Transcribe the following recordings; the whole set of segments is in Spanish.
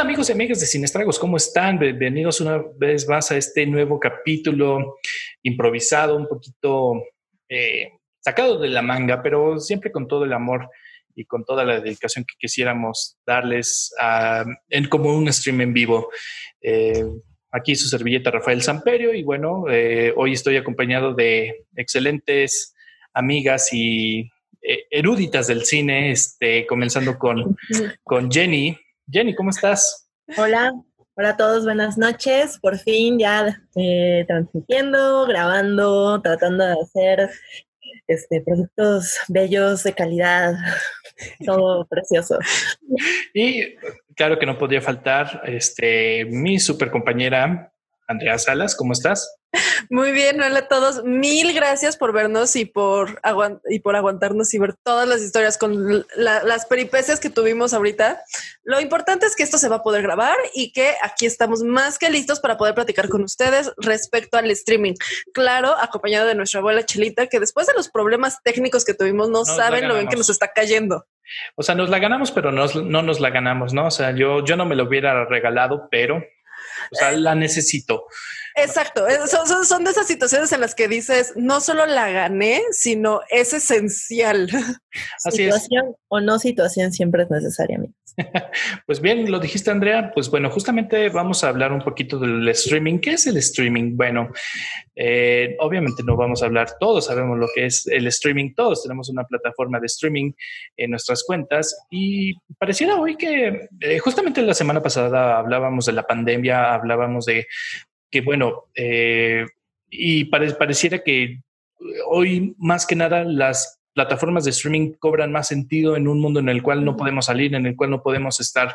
¿Qué tal amigos y amigas de Sin Estragos? ¿Cómo están? Bienvenidos una vez más a este nuevo capítulo improvisado, un poquito eh, sacado de la manga, pero siempre con todo el amor y con toda la dedicación que quisiéramos darles en como un stream en vivo. Eh, aquí su servilleta Rafael Samperio y bueno, eh, hoy estoy acompañado de excelentes amigas y eruditas del cine, este, comenzando con, con Jenny. Jenny, ¿cómo estás? Hola, hola a todos, buenas noches. Por fin ya eh, transmitiendo, grabando, tratando de hacer este, productos bellos, de calidad, todo precioso. Y claro que no podía faltar este, mi super compañera Andrea Salas, ¿cómo estás? Muy bien, hola a todos. Mil gracias por vernos y por, y por aguantarnos y ver todas las historias con las peripecias que tuvimos ahorita. Lo importante es que esto se va a poder grabar y que aquí estamos más que listos para poder platicar con ustedes respecto al streaming. Claro, acompañado de nuestra abuela Chelita, que después de los problemas técnicos que tuvimos no saben lo bien que nos está cayendo. O sea, nos la ganamos, pero no, no nos la ganamos, ¿no? O sea, yo, yo no me lo hubiera regalado, pero o sea, la necesito. Exacto. Son, son, de esas situaciones en las que dices, no solo la gané, sino es esencial. Así situación o no situación siempre es necesaria. pues bien, lo dijiste, Andrea. Pues bueno, justamente vamos a hablar un poquito del streaming. ¿Qué es el streaming? Bueno, eh, obviamente no vamos a hablar, todos sabemos lo que es el streaming, todos tenemos una plataforma de streaming en nuestras cuentas y pareciera hoy que eh, justamente la semana pasada hablábamos de la pandemia, hablábamos de que bueno, eh, y pareciera que hoy más que nada las plataformas de streaming cobran más sentido en un mundo en el cual no podemos salir, en el cual no podemos estar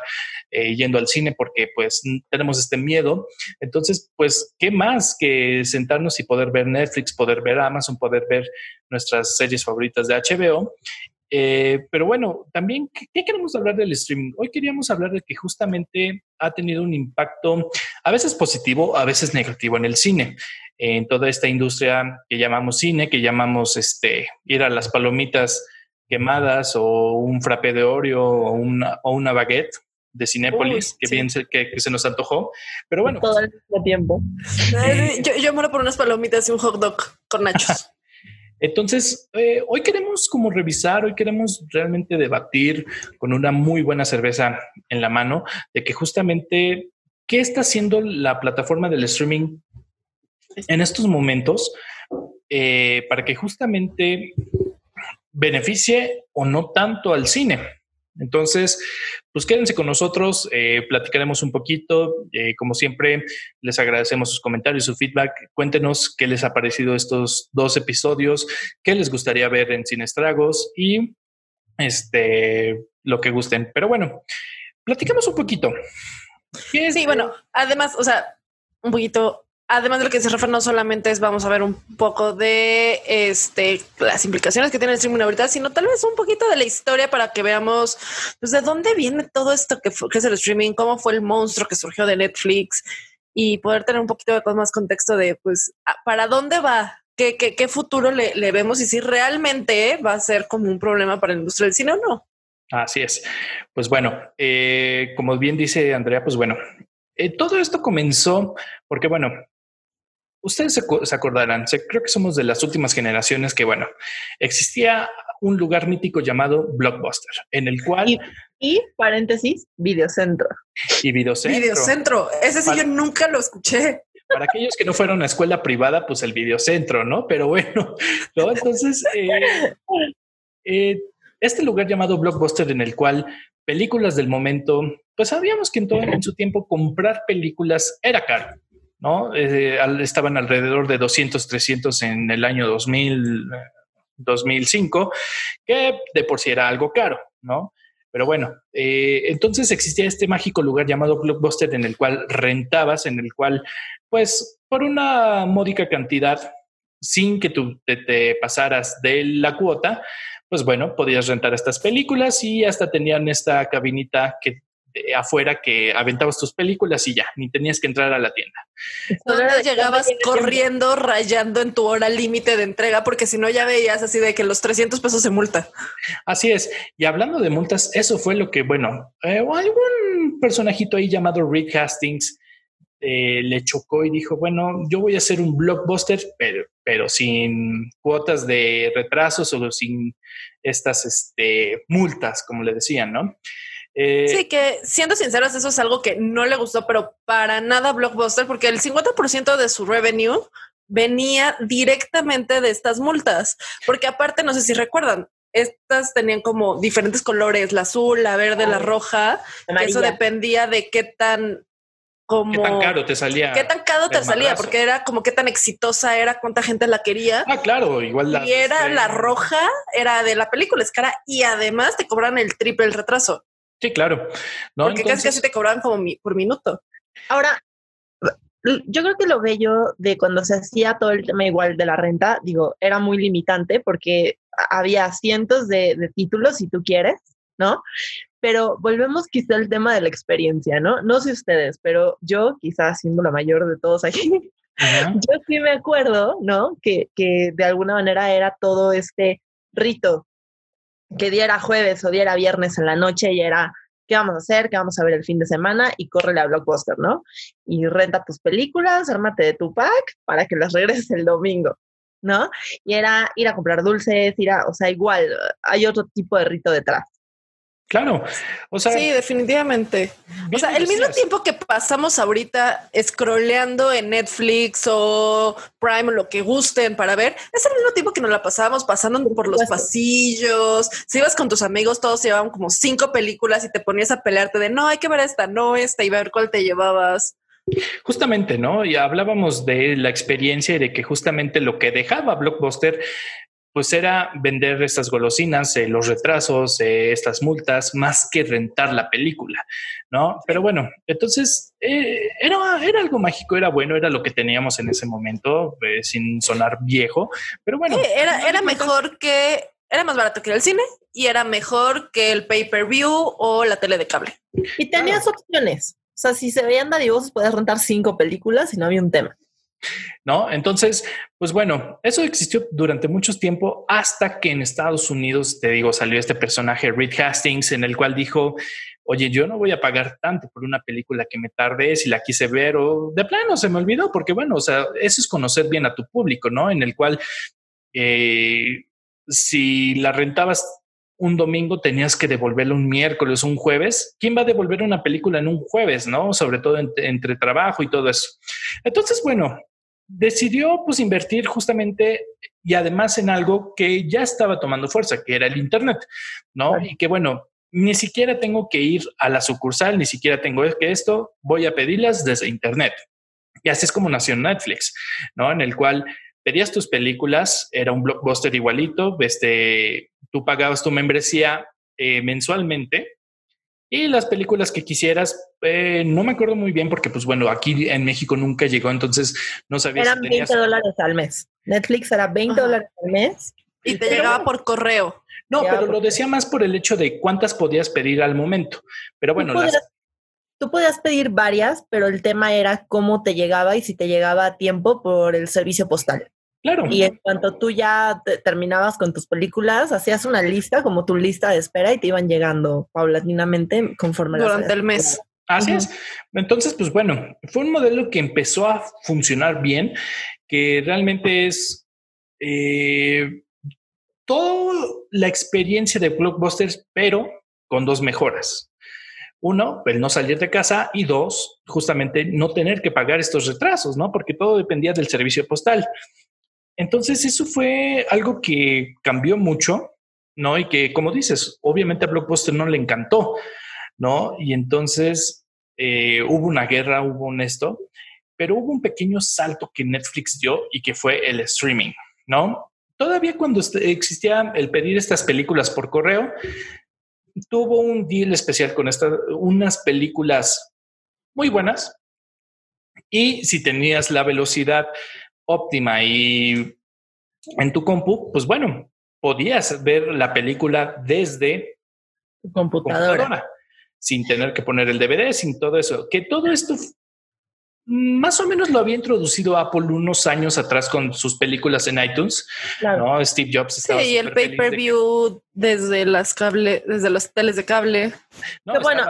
eh, yendo al cine porque pues tenemos este miedo. Entonces, pues, ¿qué más que sentarnos y poder ver Netflix, poder ver Amazon, poder ver nuestras series favoritas de HBO eh, pero bueno, también, ¿qué, queremos hablar del streaming? Hoy queríamos hablar de que justamente ha tenido un impacto a veces positivo, a veces negativo en el cine, en toda esta industria que llamamos cine, que llamamos este, ir a las palomitas quemadas o un frappé de Oreo o una, o una baguette de Cinépolis, que bien se, que, se nos antojó. Pero bueno. Todo el tiempo. Yo, yo muero por unas palomitas y un hot dog con nachos. Entonces, eh, hoy queremos como revisar, hoy queremos realmente debatir con una muy buena cerveza en la mano de que justamente qué está haciendo la plataforma del streaming en estos momentos eh, para que justamente beneficie o no tanto al cine. Entonces, pues quédense con nosotros, eh, platicaremos un poquito. Eh, como siempre, les agradecemos sus comentarios, su feedback. Cuéntenos qué les ha parecido estos dos episodios, qué les gustaría ver en Sin Estragos y este, lo que gusten. Pero bueno, platicamos un poquito. Sí, bueno, además, o sea, un poquito además de lo que dice Rafa, no solamente es vamos a ver un poco de este las implicaciones que tiene el streaming ahorita, sino tal vez un poquito de la historia para que veamos pues, de dónde viene todo esto que, es el streaming, cómo fue el monstruo que surgió de Netflix y poder tener un poquito de más contexto de pues para dónde va, qué, qué, qué futuro le, le, vemos y si realmente va a ser como un problema para la industria del cine o no. Así es. Pues bueno, eh, como bien dice Andrea, pues bueno, eh, todo esto comenzó porque, bueno, ustedes se, acordarán, creo que somos de las últimas generaciones que, bueno, existía un lugar mítico llamado Blockbuster, en el cual... Y, paréntesis, Videocentro. Y Videocentro. Videocentro, ese sí yo nunca lo escuché. Para aquellos que no fueron a escuela privada, pues el Videocentro, ¿no? Pero bueno, entonces, eh, eh, este lugar llamado Blockbuster en el cual películas del momento, pues sabíamos que en, todo, en su tiempo comprar películas era caro. ¿No? Eh, estaban alrededor de 200, 300 en el año 2000, 2005, que de por sí era algo caro, ¿no? Pero bueno, eh, entonces existía este mágico lugar llamado Blockbuster en el cual rentabas, en el cual, pues, por una módica cantidad, sin que tú te, te pasaras de la cuota, pues bueno, podías rentar estas películas y hasta tenían esta cabinita que eh, afuera que aventabas tus películas y ya, ni tenías que entrar a la tienda. Entonces llegabas corriendo, rayando en tu hora límite de entrega, porque si no ya veías así de que los 300 pesos se multa. Así es. Y hablando de multas, eso fue lo que, bueno, eh, algún personajito ahí llamado Reed Hastings eh, le chocó y dijo, bueno, yo voy a hacer un blockbuster, pero, pero sin cuotas de retrasos o sin estas este, multas, como le decían, ¿no? Eh, sí, que siendo sinceros, eso es algo que no le gustó, pero para nada Blockbuster, porque el 50% de su revenue venía directamente de estas multas, porque aparte, no sé si recuerdan, estas tenían como diferentes colores, la azul, la verde, la roja, eso dependía de qué tan como qué tan caro te salía. Qué tan caro te salía, porque era como qué tan exitosa era, cuánta gente la quería. Ah, claro, igual la. Y era la roja, era de la película, es cara, y además te cobran el triple el retraso. Sí, claro. ¿no? Porque casi casi te cobraban como por minuto. Ahora, yo creo que lo bello de cuando se hacía todo el tema igual de la renta, digo, era muy limitante porque había cientos de, de títulos si tú quieres, ¿no? Pero volvemos quizá al tema de la experiencia, ¿no? No sé ustedes, pero yo, quizás siendo la mayor de todos aquí, yo sí me acuerdo, ¿no? Que, que de alguna manera era todo este rito, que diera jueves o diera viernes en la noche y era, ¿qué vamos a hacer? ¿Qué vamos a ver el fin de semana? Y corre a Blockbuster, ¿no? Y renta tus películas, ármate de tu pack para que las regreses el domingo. ¿no? Y era ir a comprar dulces, ir a, o sea, igual, hay otro tipo de rito detrás. Claro, o sea. Sí, definitivamente. O sea, el mismo tiempo que pasamos ahorita scrolleando en Netflix o Prime o lo que gusten para ver, es el mismo tiempo que nos la pasábamos pasando por los pasillos. Si ibas con tus amigos, todos llevaban como cinco películas y te ponías a pelearte de no, hay que ver esta, no esta y ver cuál te llevabas. Justamente, ¿no? Y hablábamos de la experiencia y de que justamente lo que dejaba Blockbuster pues era vender estas golosinas, eh, los retrasos, eh, estas multas, más que rentar la película, ¿no? Pero bueno, entonces eh, era, era algo mágico, era bueno, era lo que teníamos en ese momento, sin sonar viejo, pero bueno. era, era mejor que, era más barato que el cine y era mejor que el pay-per-view o la tele de cable. Y tenías opciones. O sea, si se veían dadivosos, podías rentar cinco películas y no había un tema. ¿No? Entonces, pues bueno, eso existió durante mucho tiempo hasta que en Estados Unidos, te digo, salió este personaje, Reed Hastings, en el cual dijo, oye, yo no voy a pagar tanto por una película que me tardé si la quise ver o de plano se me olvidó, porque bueno, o sea, eso es conocer bien a tu público, ¿no? En el cual, eh, si la rentabas un domingo tenías que devolverlo un miércoles, un jueves. ¿Quién va a devolver una película en un jueves, no? Sobre todo entre trabajo y todo eso. Entonces, bueno, decidió pues invertir justamente y además en algo que ya estaba tomando fuerza, que era el Internet, ¿no? Y que bueno, ni siquiera tengo que ir a la sucursal, ni siquiera tengo que esto, voy a pedirlas desde Internet. Y así es como nació Netflix, ¿no? En el cual pedías tus películas, era un blockbuster igualito, este, tú pagabas tu membresía eh, mensualmente y las películas que quisieras, eh, no me acuerdo muy bien porque, pues bueno, aquí en México nunca llegó, entonces no sabía. Eran 20 dólares al mes. Netflix era 20 dólares al mes. Y te llegaba por correo. No, pero lo decía más por el hecho de cuántas podías pedir al momento. Pero bueno, tú podías pedir varias, pero el tema era cómo te llegaba y si te llegaba a tiempo por el servicio postal. Y en cuanto tú ya terminabas con tus películas, hacías una lista, como tu lista de espera, y te iban llegando paulatinamente conforme durante el mes. Así es. Entonces, pues bueno, fue un modelo que empezó a funcionar bien, que realmente es eh, toda la experiencia de blockbusters, pero con dos mejoras. Uno, el no salir de casa y dos, justamente no tener que pagar estos retrasos, ¿no? Porque todo dependía del servicio postal. Entonces, eso fue algo que cambió mucho, ¿no? Y que, como dices, obviamente a Blockbuster no le encantó, ¿no? Y entonces eh, hubo una guerra, hubo un esto, pero hubo un pequeño salto que Netflix dio y que fue el streaming, ¿no? Todavía cuando existía el pedir estas películas por correo, tuvo un deal especial con estas, unas películas muy buenas. Y si tenías la velocidad óptima y en tu compu, pues bueno, podías ver la película desde tu computadora. sin tener que poner el DVD, sin todo eso. Que todo esto más o menos lo había introducido Apple unos años atrás con sus películas en iTunes, ¿no? Steve Jobs estaba Sí, y el pay-per-view desde las cable, desde las teles de cable. bueno,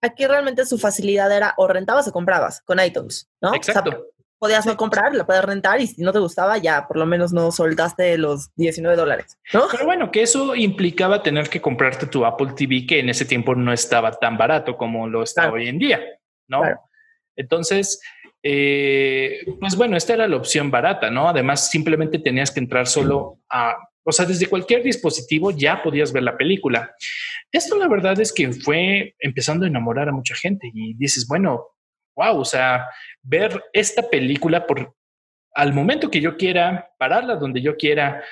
aquí realmente su facilidad era o rentabas o comprabas con iTunes, ¿no? Exacto. Podías no comprar, la puedes rentar y si no te gustaba, ya por lo menos no soltaste los 19 dólares, ¿no? Pero bueno, que eso implicaba tener que comprarte tu Apple TV, que en ese tiempo no estaba tan barato como lo está hoy en día, ¿no? Entonces, eh, pues bueno, esta era la opción barata, ¿no? Además, simplemente tenías que entrar solo a, o sea, desde cualquier dispositivo ya podías ver la película. Esto la verdad es que fue empezando a enamorar a mucha gente y dices, bueno, wow, o sea, ver esta película por al momento que yo quiera, pararla donde yo quiera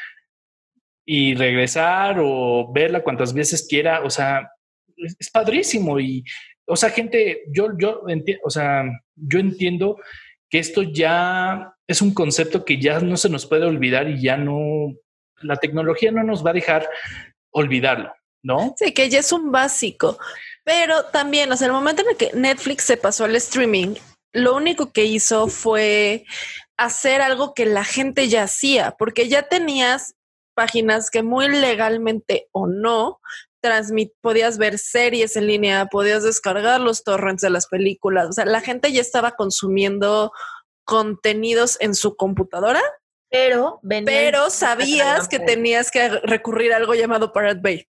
y regresar o verla cuantas veces quiera, o sea, es padrísimo y o sea, gente, yo, yo, o sea, yo entiendo que esto ya es un concepto que ya no se nos puede olvidar y ya no, la tecnología no nos va a dejar olvidarlo, ¿no? Sí, que ya es un básico. Pero también, o sea, el momento en el que Netflix se pasó al streaming, lo único que hizo fue hacer algo que la gente ya hacía, porque ya tenías páginas que muy legalmente o no transmit, podías ver series en línea, podías descargar los torrents de las películas. O sea, la gente ya estaba consumiendo contenidos en su computadora. Pero, pero sabías que tenías que recurrir a algo llamado Pirate Bay.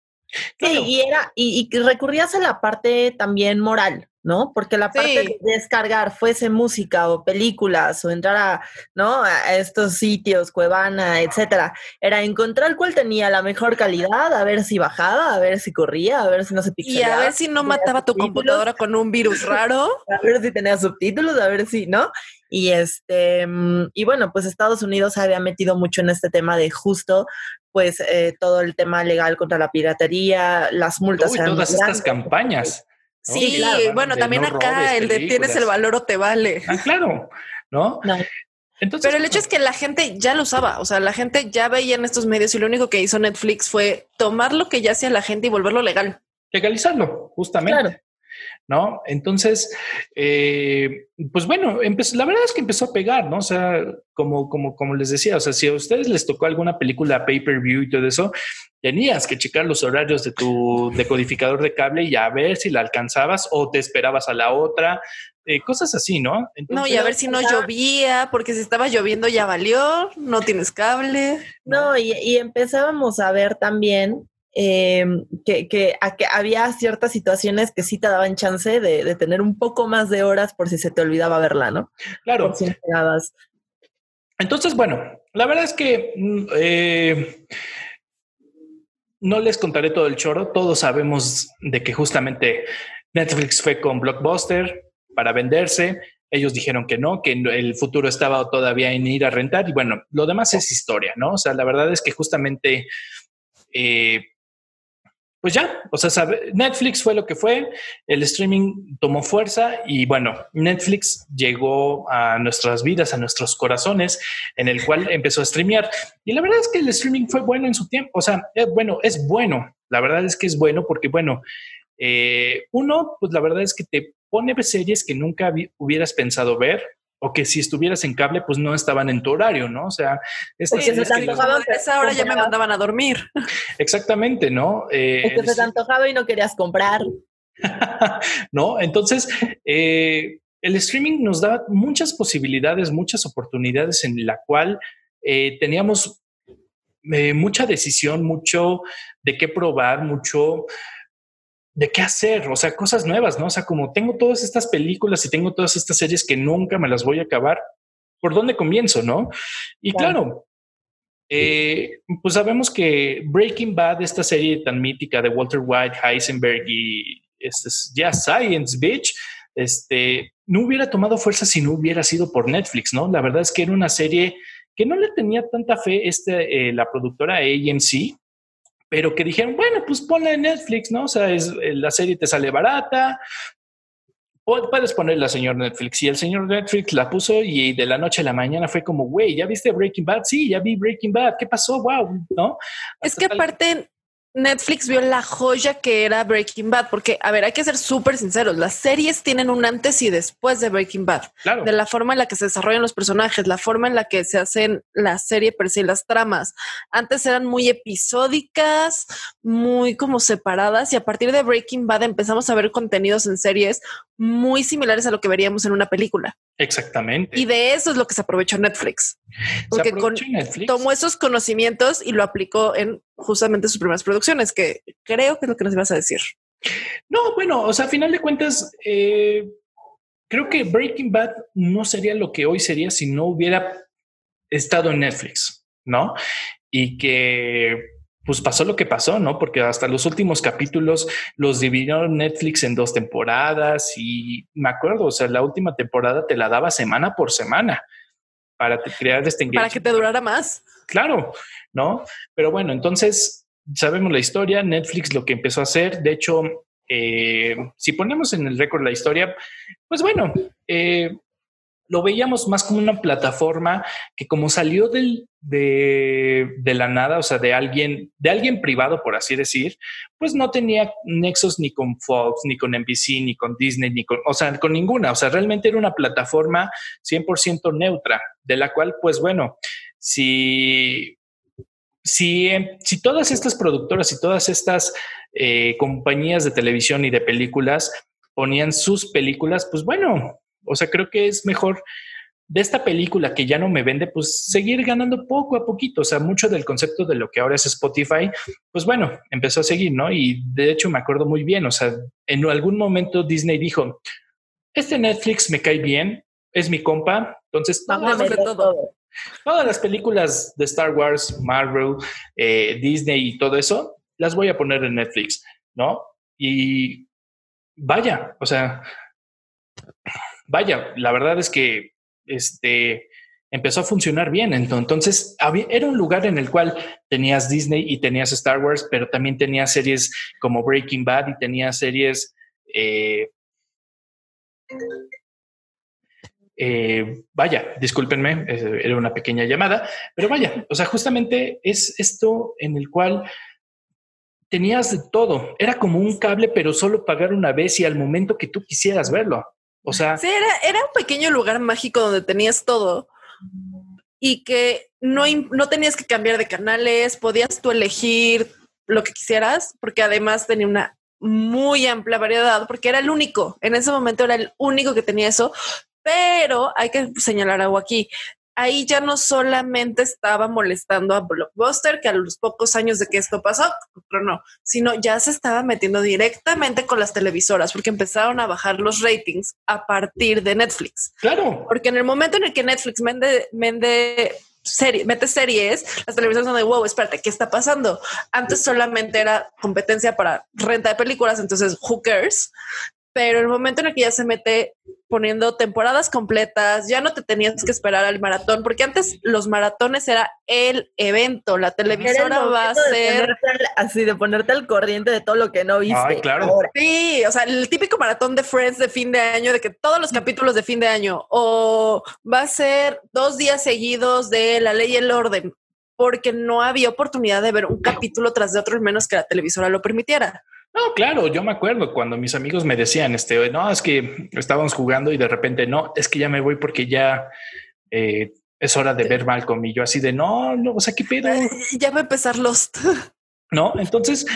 Sí, y era, y, y, recurrías a la parte también moral, ¿no? Porque la parte de descargar fuese música o películas o entrar a, ¿no? A estos sitios, Cuevana, etcétera, era encontrar cuál tenía la mejor calidad, a ver si bajaba, a ver si corría, a ver si no se pixelaba. Y a ver si no mataba tu computadora con un virus raro. a ver si tenía subtítulos, a ver si, ¿no? Y este, mm, y bueno, pues Estados Unidos había metido mucho en este tema de justo pues eh, todo el tema legal contra la piratería, las multas. Uy, todas estas campañas. Sí, bueno, también acá el de tienes el valor o te vale. Ah, claro, ¿no? Entonces, Pero el hecho es que la gente ya lo usaba, o sea, la gente ya veía en estos medios y lo único que hizo Netflix fue tomar lo que ya hacía la gente y volverlo legal. Legalizarlo, justamente. ¿No? Entonces, eh, pues bueno, la verdad es que empezó a pegar, ¿no? O sea, como, como, como les decía, o sea, si a ustedes les tocó alguna película pay-per-view y todo eso, tenías que checar los horarios de tu decodificador de cable y a ver si la alcanzabas o te esperabas a la otra, eh, cosas así, ¿no? no, y a ver si no llovía, porque si estaba lloviendo ya valió, no tienes cable. No, y, y empezábamos a ver también Em, que, que, había ciertas situaciones que sí te daban chance de, tener un poco más de horas por si se te olvidaba verla, ¿no? Claro. Entonces, bueno, la verdad es que mm, eh, no les contaré todo el choro. Todos sabemos de que justamente Netflix fue con Blockbuster para venderse. Ellos dijeron que no, que el futuro estaba todavía en ir a rentar. Y bueno, lo demás es historia, ¿no? O sea, la verdad es que justamente eh, pues ya, o sea, Netflix fue lo que fue, el streaming tomó fuerza y bueno, Netflix llegó a nuestras vidas, a nuestros corazones, en el cual empezó a streamear. Y la verdad es que el streaming fue bueno en su tiempo, o sea, eh, bueno, es bueno, la verdad es que es bueno porque bueno, eh, uno, pues la verdad es que te pone series que nunca hubieras pensado ver, o que si estuvieras en cable, pues no estaban en tu horario, ¿no? O sea, esa hora ya me mandaban a dormir. Exactamente, ¿no? Eh, que se te antojaba y no querías comprar. no, entonces, eh, el streaming nos da muchas posibilidades, muchas oportunidades en la cual eh, teníamos eh, mucha decisión, mucho de qué probar, mucho de qué hacer, o sea, cosas nuevas, ¿no? O sea, como tengo todas estas películas y tengo todas estas series que nunca me las voy a acabar, ¿por dónde comienzo, no? Y claro, eh, pues sabemos que Breaking Bad, esta serie tan mítica de Walter White, Heisenberg y este, ya Science Bitch, este, no hubiera tomado fuerza si no hubiera sido por Netflix, ¿no? La verdad es que era una serie que no le tenía tanta fe este, eh, la productora AMC, pero que dijeron, bueno, pues ponla en Netflix, ¿no? O sea, es, eh, la serie te sale barata, puedes ponerla, señor Netflix. Y el señor Netflix la puso y de la noche a la mañana fue como, güey, ¿ya viste Breaking Bad? Sí, ya vi Breaking Bad. ¿Qué pasó? Wow, ¿no? es que aparte Netflix vio la joya que era Breaking Bad, porque, a ver, hay que ser súper sinceros, las series tienen un antes y después de Breaking Bad, de la forma en la que se desarrollan los personajes, la forma en la que se hacen la serie per se, las tramas. Antes eran muy episódicas, muy como separadas, y a partir de Breaking Bad empezamos a ver contenidos en series muy similares a lo que veríamos en una película. Exactamente. Y de eso es lo que se aprovechó Netflix. Porque tomó esos conocimientos y lo aplicó en justamente sus primeras producciones, que creo que es lo que nos ibas a decir. No, bueno, o sea, a final de cuentas, eh, creo que Breaking Bad no sería lo que hoy sería si no hubiera estado en Netflix, ¿no? Y que pues pasó lo que pasó, ¿no? Porque hasta los últimos capítulos los dividió Netflix en dos temporadas y me acuerdo, o sea, la última temporada te la daba semana por semana para crear este Para que te durara más. Claro, ¿no? Pero bueno, entonces sabemos la historia, Netflix lo que empezó a hacer, de hecho, eh, si ponemos en el récord la historia, pues bueno, eh, lo veíamos más como una plataforma que como salió de, la nada, o sea, de alguien, de alguien privado, por así decir, pues no tenía nexos ni con Fox, ni con NBC, ni con Disney, ni con, o sea, con ninguna. O sea, realmente era una plataforma 100% neutra, de la cual, pues bueno, si, si, si todas estas productoras y todas estas eh, compañías de televisión y de películas ponían sus películas, pues bueno, o sea, creo que es mejor de esta película que ya no me vende, pues seguir ganando poco a poquito. O sea, mucho del concepto de lo que ahora es Spotify, pues bueno, empezó a seguir, ¿no? Y de hecho me acuerdo muy bien, o sea, en algún momento Disney dijo, este Netflix me cae bien, es mi compa, entonces vamos a todo. Todas las películas de Star Wars, Marvel, eh, Disney y todo eso, las voy a poner en Netflix, ¿no? Y vaya, o sea, vaya, la verdad es que este, empezó a funcionar bien. Entonces, era un lugar en el cual tenías Disney y tenías Star Wars, pero también tenías series como Breaking Bad y tenías series... Eh, eh, vaya, discúlpenme, era una pequeña llamada, pero vaya, o sea, justamente es esto en el cual tenías de todo. Era como un cable, pero solo pagar una vez y al momento que tú quisieras verlo. O sea, sí, era, era un pequeño lugar mágico donde tenías todo y que no, no tenías que cambiar de canales, podías tú elegir lo que quisieras, porque además tenía una muy amplia variedad, porque era el único, en ese momento era el único que tenía eso, pero hay que señalar algo aquí ahí ya no solamente estaba molestando a Blockbuster, que a los pocos años de que esto pasó, pero no, sino ya se estaba metiendo directamente con las televisoras porque empezaron a bajar los ratings a partir de Netflix. Claro. Porque en el momento en el que Netflix vende, vende serie, mete series, las televisiones son de wow, espérate, ¿qué está pasando? Antes solamente era competencia para renta de películas, entonces who cares? Pero el momento en el que ya se mete poniendo temporadas completas, ya no te tenías que esperar al maratón, porque antes los maratones era el evento, la televisora va a ser así de ponerte al corriente de todo lo que no viste. Ay, claro. Sí, o sea, el típico maratón de Friends de fin de año, de que todos los capítulos de fin de año, o va a ser dos días seguidos de La Ley y el Orden, porque no había oportunidad de ver un capítulo tras de otro, menos que la televisora lo permitiera. No, claro, yo me acuerdo cuando mis amigos me decían, este, no, es que estábamos jugando y de repente, no, es que ya me voy porque ya eh, es hora de ver Malcolm y yo así de, no, no, o sea, ¿qué pedo? Ya va a empezar Lost. No, entonces,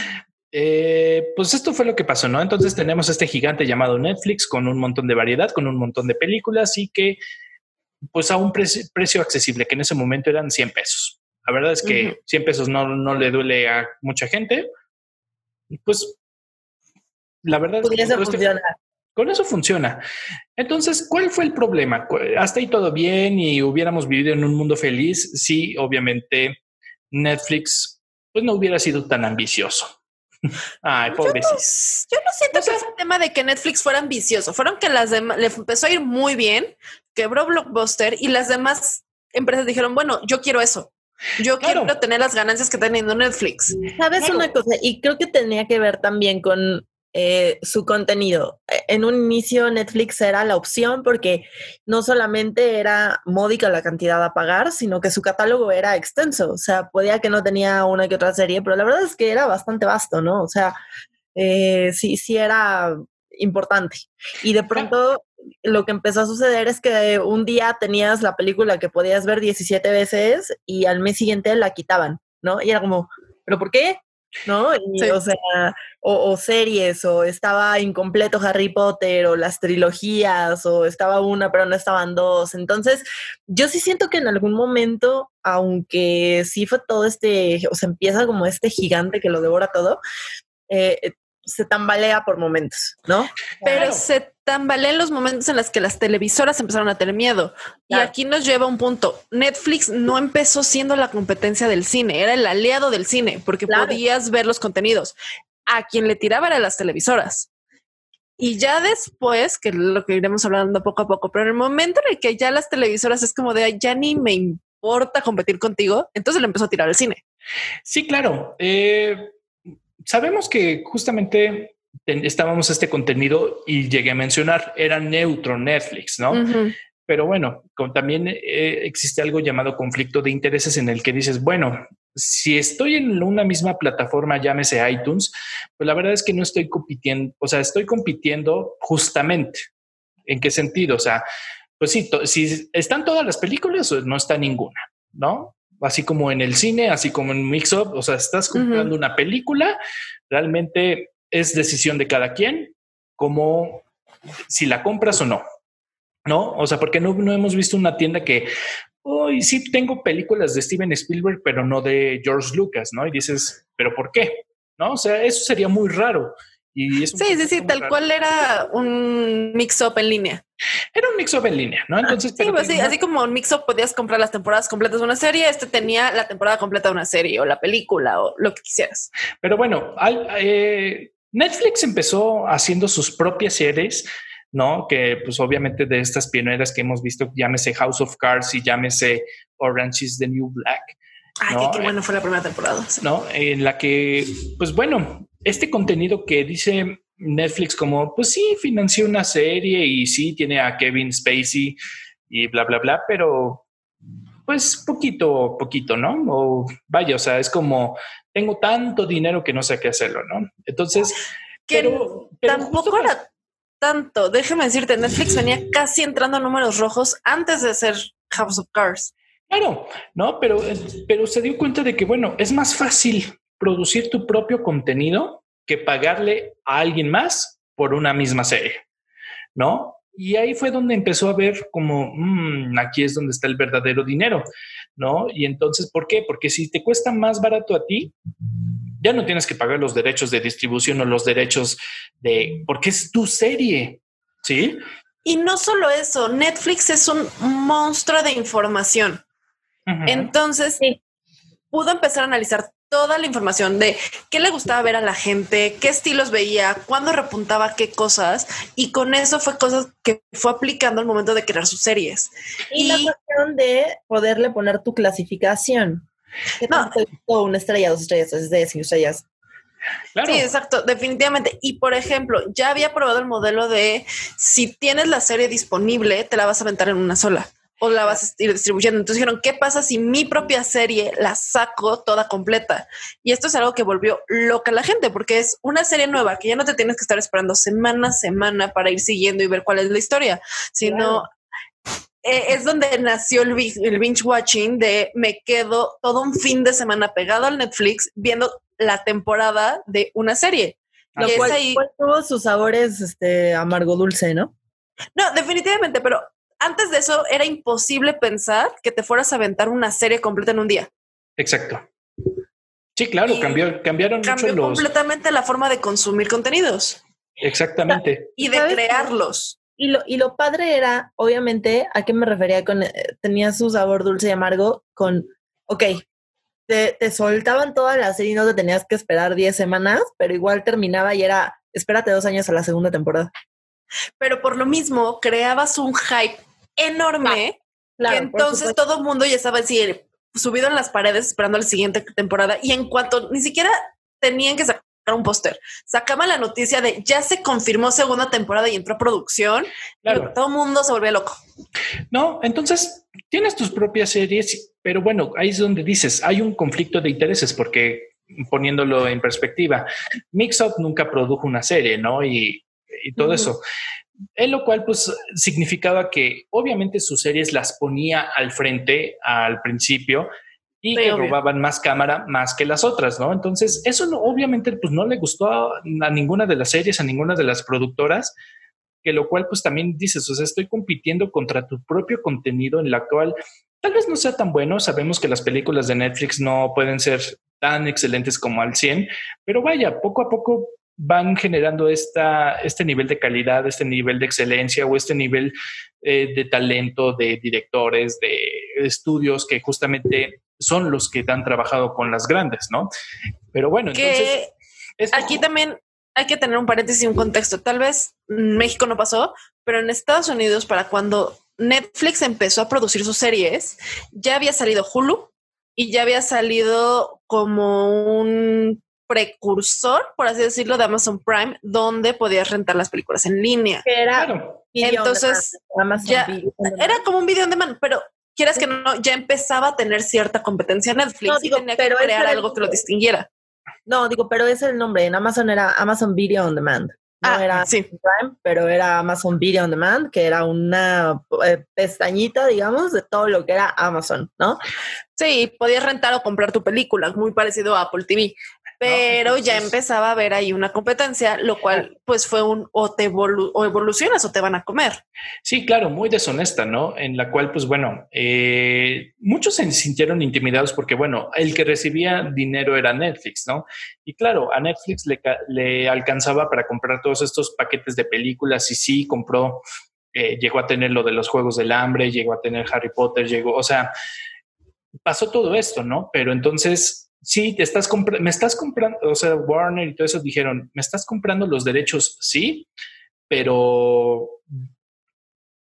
eh, pues esto fue lo que pasó, ¿no? Entonces tenemos este gigante llamado Netflix con un montón de variedad, con un montón de películas y que, pues a un precio, accesible, que en ese momento eran 100 pesos. La verdad es que 100 pesos no, no le duele a mucha gente. Pues la verdad es que eso funciona. con eso funciona. Entonces, ¿cuál fue el problema? Hasta ahí todo bien y hubiéramos vivido en un mundo feliz si obviamente Netflix pues no hubiera sido tan ambicioso. Ay, pobrecitos. Yo, no, siento que sea el tema de que Netflix fuera ambicioso. Fueron que las demás le empezó a ir muy bien, quebró Blockbuster y las demás empresas dijeron, bueno, yo quiero eso. Yo quiero tener las ganancias que está teniendo Netflix. Sabes una cosa, y creo que tenía que ver también con eh, su contenido. E, en un inicio Netflix era la opción porque no solamente era módica la cantidad a pagar, sino que su catálogo era extenso. O sea, podía que no tenía una que otra serie, pero la verdad es que era bastante vasto, ¿no? O sea, eh, sí, sí era importante. Y de pronto lo que empezó a suceder es que un día tenías la película que podías ver 17 veces y al mes siguiente la quitaban, ¿no? Y era como, ¿pero por qué? ¿No? O sea, o, series, o estaba incompleto Harry Potter, o las trilogías, o estaba una, pero no estaban dos. Entonces, yo sí siento que en algún momento, aunque sí fue todo este, o sea, empieza como este gigante que lo devora todo, eh, se tambalea por momentos, ¿no? Pero se tambalea en los momentos en los que las televisoras empezaron a tener miedo. Y aquí nos lleva un punto. Netflix no empezó siendo la competencia del cine, era el aliado del cine, porque podías ver los contenidos. A quien le tiraba era las televisoras. Y ya después, que lo que iremos hablando poco a poco, pero en el momento en el que ya las televisoras es como de ya ni me importa competir contigo, entonces le empezó a tirar al cine. Sí, claro. Eh, sabemos que justamente estábamos este contenido y llegué a mencionar, era neutro Netflix, ¿no? Pero bueno, también eh, existe algo llamado conflicto de intereses en el que dices, bueno, si estoy en una misma plataforma, llámese iTunes, pues la verdad es que no estoy compitiendo, o sea, estoy compitiendo justamente. ¿En qué sentido? O sea, pues sí, si están todas las películas, no está ninguna, ¿no? Así como en el cine, así como en Mix-Up, o sea, estás comprando una película, realmente es decisión de cada quien, como si la compras o no, ¿no? O sea, porque no, no hemos visto una tienda que, hoy sí tengo películas de Steven Spielberg, pero no de George Lucas, ¿no? Y dices, ¿pero por qué? ¿No? O sea, eso sería muy raro sí, sí, sí, tal cual era un mix-up en línea. Era un mix-up en línea, ¿no? Entonces, sí, pues sí, así como un mix-up podías comprar las temporadas completas de una serie, este tenía la temporada completa de una serie o la película o lo que quisieras. Pero bueno, eh, Netflix empezó haciendo sus propias series, ¿no? Que pues obviamente de estas pioneras que hemos visto, llámese House of Cards y llámese Orange is the New Black. Ay, qué, bueno fue la primera temporada. ¿No? En la que, pues bueno, este contenido que dice Netflix como, pues sí, financió una serie y sí, tiene a Kevin Spacey y bla, bla, bla, pero pues poquito, poquito, ¿no? O vaya, o sea, es como, tengo tanto dinero que no sé qué hacerlo, ¿no? Entonces, pero, tampoco era tanto. Déjame decirte, Netflix venía casi entrando a números rojos antes de ser House of Cards. Claro, no, pero, pero se dio cuenta de que, bueno, es más fácil producir tu propio contenido que pagarle a alguien más por una misma serie, ¿no? Y ahí fue donde empezó a ver como, mm, aquí es donde está el verdadero dinero, ¿no? Y entonces, ¿por qué? Porque si te cuesta más barato a ti, ya no tienes que pagar los derechos de distribución o los derechos de, porque es tu serie, ¿sí? Y no solo eso, Netflix es un monstruo de información. Entonces, pudo empezar a analizar toda la información de qué le gustaba ver a la gente, qué estilos veía, cuándo repuntaba qué cosas y con eso fue cosas que fue aplicando al momento de crear sus series. Y, la cuestión de poderle poner tu clasificación. no, una estrella, dos estrellas, tres cinco estrellas. Sí, exacto, definitivamente. Y por ejemplo, ya había probado el modelo de si tienes la serie disponible, te la vas a aventar en una sola o la vas a ir distribuyendo. Entonces dijeron, ¿qué pasa si mi propia serie la saco toda completa? Y esto es algo que volvió loca a la gente, porque es una serie nueva que ya no te tienes que estar esperando semana a semana para ir siguiendo y ver cuál es la historia, sino eh, es donde nació el, binge watching de me quedo todo un fin de semana pegado al Netflix viendo la temporada de una serie. Lo cual, tuvo sus sabores este, amargo dulce, ¿no? No, definitivamente, pero antes de eso era imposible pensar que te fueras a aventar una serie completa en un día. Exacto. Sí, claro, cambió, cambiaron cambió completamente la forma de consumir contenidos. Exactamente. Y de crearlos. Y lo, y lo padre era, obviamente, ¿a qué me refería con, eh, tenía su sabor dulce y amargo con, ok, te, te, soltaban toda la serie y no te tenías que esperar 10 semanas, pero igual terminaba y era, espérate dos años a la segunda temporada. Pero por lo mismo, creabas un hype enorme. Claro, entonces todo el mundo ya estaba así subido en las paredes esperando la siguiente temporada y en cuanto ni siquiera tenían que sacar un póster. Sacaba la noticia de ya se confirmó segunda temporada y entró a producción. Claro. todo el mundo se volvió loco. No, entonces tienes tus propias series, pero bueno, ahí es donde dices, hay un conflicto de intereses porque poniéndolo en perspectiva, Mixup nunca produjo una serie, ¿no? Y, todo eso. En lo cual, pues, significaba que obviamente sus series las ponía al frente al principio y que robaban más cámara más que las otras, ¿no? Entonces, eso no, obviamente, pues, no le gustó a, a ninguna de las series, a ninguna de las productoras, que lo cual, pues, también dices, o sea, estoy compitiendo contra tu propio contenido en la cual tal vez no sea tan bueno. Sabemos que las películas de Netflix no pueden ser tan excelentes como al 100, pero vaya, poco a poco van generando esta, este nivel de calidad, este nivel de excelencia o este nivel eh, de talento de directores, de estudios que justamente son los que han trabajado con las grandes, ¿no? Pero bueno, entonces... Aquí también hay que tener un paréntesis y un contexto. Tal vez México no pasó, pero en Estados Unidos, para cuando Netflix empezó a producir sus series, ya había salido Hulu y ya había salido como un precursor, por así decirlo, de Amazon Prime, donde podías rentar las películas en línea. Era entonces ya era como un video on demand, pero quieras que no, ya empezaba a tener cierta competencia Netflix no, digo, y tenía que crear algo que lo distinguiera. No, digo, pero es el nombre. En Amazon era Amazon Video on Demand. No ah, era sí. Prime, pero era Amazon Video on Demand, que era una eh, pestañita, digamos, de todo lo que era Amazon, ¿no? Sí, podías rentar o comprar tu película, muy parecido a Apple TV pero ya empezaba a haber ahí una competencia, lo cual pues fue un o te o evolucionas o te van a comer. Sí, claro, muy deshonesta, ¿no? En la cual pues bueno, eh, muchos se sintieron intimidados porque bueno, el que recibía dinero era Netflix, ¿no? Y claro, a Netflix le, le alcanzaba para comprar todos estos paquetes de películas y sí, compró, eh, llegó a tener lo de los Juegos del Hambre, llegó a tener Harry Potter, llegó, o sea, pasó todo esto, ¿no? Pero entonces sí, te estás me estás comprando, o sea, Warner y todo eso dijeron, me estás comprando los derechos, sí, pero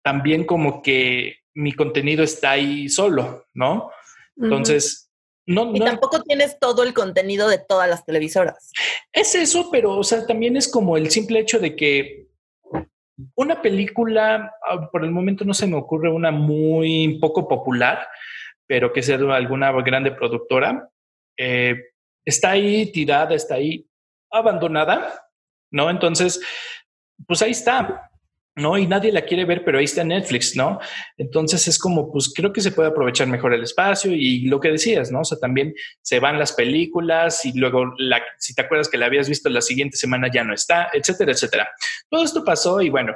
también como que mi contenido está ahí solo, ¿no? Entonces, no, y tampoco tienes todo el contenido de todas las televisoras. Es eso, pero, o sea, también es como el simple hecho de que una película, ah, por el momento no se me ocurre una muy poco popular, pero que sea de alguna grande productora, eh, está ahí tirada, está ahí abandonada, ¿no? Entonces, pues ahí está, ¿no? Y nadie la quiere ver, pero ahí está Netflix, ¿no? Entonces es como, pues creo que se puede aprovechar mejor el espacio y lo que decías, ¿no? O sea, también se van las películas y luego, la, si te acuerdas que la habías visto la siguiente semana ya no está, etcétera, etcétera. Todo esto pasó y bueno,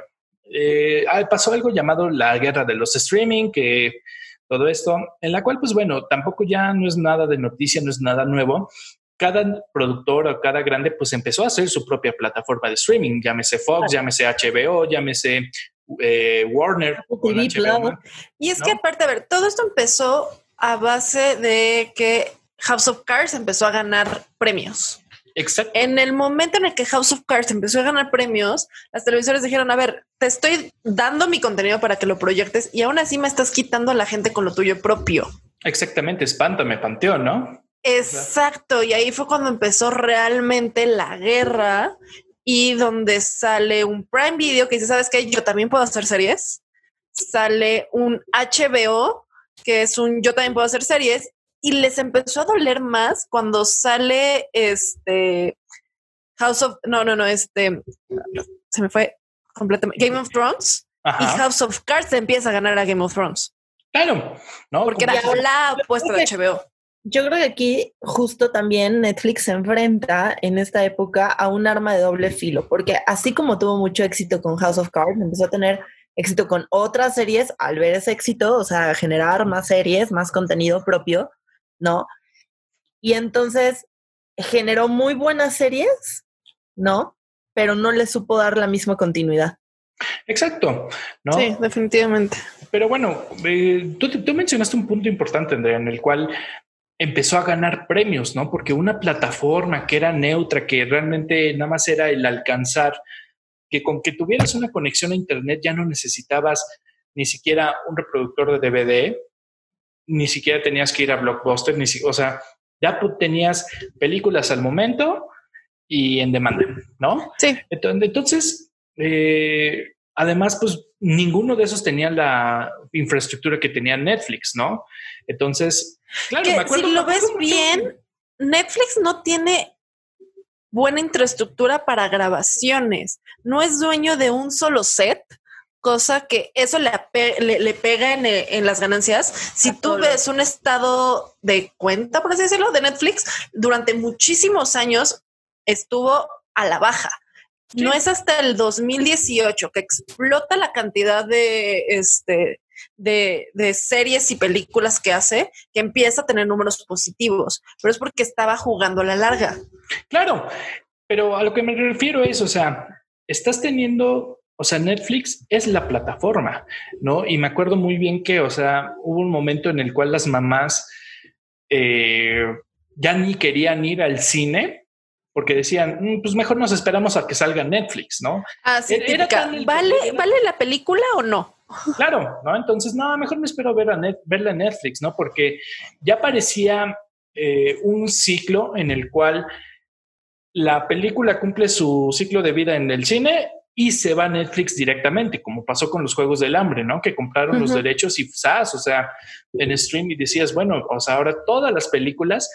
eh, ah, pasó algo llamado la guerra de los streaming, que todo esto, en la cual, pues bueno, tampoco ya no es nada de noticia, no es nada nuevo. Cada productor o cada grande, pues empezó a hacer su propia plataforma de streaming, llámese Fox, llámese HBO, llámese eh, Warner. Y es que aparte, a ver, todo esto empezó a base de que House of Cards empezó a ganar premios. Exacto. En el momento en el que House of Cards empezó a ganar premios, las televisoras dijeron, a ver, te estoy dando mi contenido para que lo proyectes y aún así me estás quitando a la gente con lo tuyo propio. Exactamente, espántame, panteón, ¿no? Exacto, y ahí fue cuando empezó realmente la guerra y donde sale un Prime Video que dice, ¿sabes qué? Yo también puedo hacer series. Sale un HBO que es un yo también puedo hacer series y les empezó a doler más cuando sale este House of, no, no, no, este, se me fue completamente, Game of Thrones y House of Cards empieza a ganar a Game of Thrones. Claro, ¿no? Porque era la apuesta de HBO. Yo creo que aquí justo también Netflix se enfrenta en esta época a un arma de doble filo, porque así como tuvo mucho éxito con House of Cards, empezó a tener éxito con otras series al ver ese éxito, o sea, generar más series, más contenido propio. ¿No? Y entonces generó muy buenas series, ¿no? Pero no le supo dar la misma continuidad. Exacto, ¿no? Sí, definitivamente. Pero bueno, eh, tú, tú, mencionaste un punto importante, Andrea, en el cual empezó a ganar premios, ¿no? Porque una plataforma que era neutra, que realmente nada más era el alcanzar, que con que tuvieras una conexión a Internet ya no necesitabas ni siquiera un reproductor de DVD, ni siquiera tenías que ir a Blockbuster, ni o sea, ya tenías películas al momento y en demanda, ¿no? Sí. Entonces, eh, además, pues ninguno de esos tenía la infraestructura que tenía Netflix, ¿no? Entonces, claro, me acuerdo, si lo ves bien, Netflix no tiene buena infraestructura para grabaciones. No es dueño de un solo set, cosa que eso le, le, pega en, las ganancias. Si tú ves un estado de cuenta, por así decirlo, de Netflix, durante muchísimos años estuvo a la baja. No es hasta el 2018 que explota la cantidad de, este, de, de, series y películas que hace que empieza a tener números positivos, pero es porque estaba jugando a la larga. Claro, pero a lo que me refiero es, o sea, estás teniendo, o sea, Netflix es la plataforma, ¿no? Y me acuerdo muy bien que, o sea, hubo un momento en el cual las mamás eh, ya ni querían ir al cine porque decían, mm, pues mejor nos esperamos a que salga Netflix, ¿no? Así Era ¿Vale, ¿Vale la película o no? Claro, ¿no? Entonces, no, mejor me espero ver a verla en Netflix, ¿no? Porque ya parecía eh, un ciclo en el cual la película cumple su ciclo de vida en el cine y se va a Netflix directamente, como pasó con los Juegos del Hambre, ¿no? Que compraron los derechos y ¡zas! o sea, en stream y decías, bueno, o sea, ahora todas las películas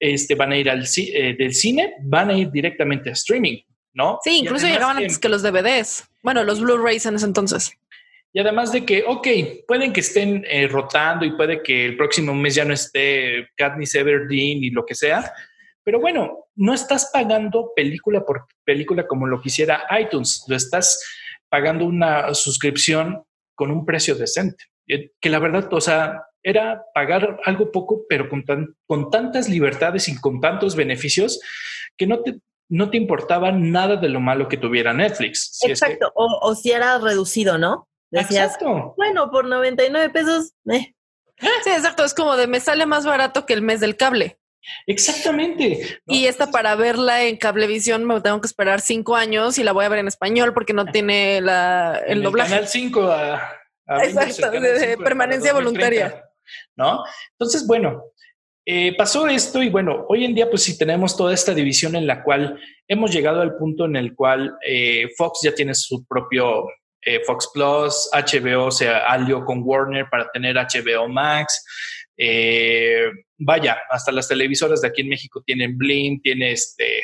este, van a ir al eh, del cine, van a ir directamente a streaming, ¿no? Sí, incluso llegaban antes que los DVDs. Bueno, los Blu-rays en ese entonces. Y además de que, ok, pueden que estén eh, rotando y puede que el próximo mes ya no esté Katniss Everdeen y lo que sea, pero bueno, no estás pagando película por película como lo quisiera iTunes, lo estás pagando una suscripción con un precio decente, eh, que la verdad, o sea, era pagar algo poco, pero con, con tantas libertades y con tantos beneficios que no te, no te importaba nada de lo malo que tuviera Netflix. Exacto, o, si era reducido, ¿no? exacto. Bueno, por 99 pesos. Eh. Sí, exacto, es como de me sale más barato que el mes del cable. Exactamente. Y esta para verla en cablevisión me tengo que esperar cinco años y la voy a ver en español porque no tiene la, el doblaje. canal 5 a, Exacto, de, permanencia voluntaria. ¿no? Entonces, bueno, eh, pasó esto y bueno, hoy en día pues sí tenemos toda esta división en la cual hemos llegado al punto en el cual eh, Fox ya tiene su propio eh, Fox Plus, HBO se alió con Warner para tener HBO Max. Vaya, hasta las televisoras de aquí en México tienen Blim, tiene este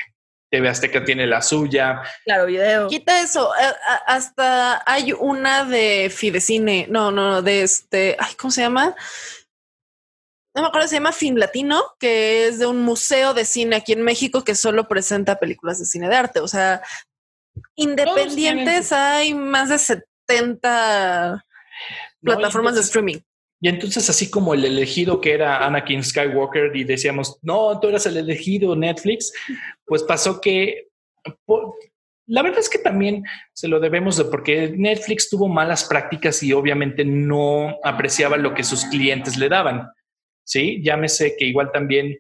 TV Azteca tiene la suya. Claro, video. Quita eso. hasta hay una de Fidecine. No, no, de este. Ay, ¿cómo se llama? No me acuerdo, se llama Fin Latino, que es de un museo de cine aquí en México que solo presenta películas de cine de arte. O sea, independientes hay más de 70 plataformas de streaming. Y entonces, así como el elegido que era Anakin Skywalker y decíamos, no, tú eras el elegido Netflix, pues pasó que la verdad es que también se lo debemos de porque Netflix tuvo malas prácticas y obviamente no apreciaba lo que sus clientes le daban. Sí, llámese que igual también,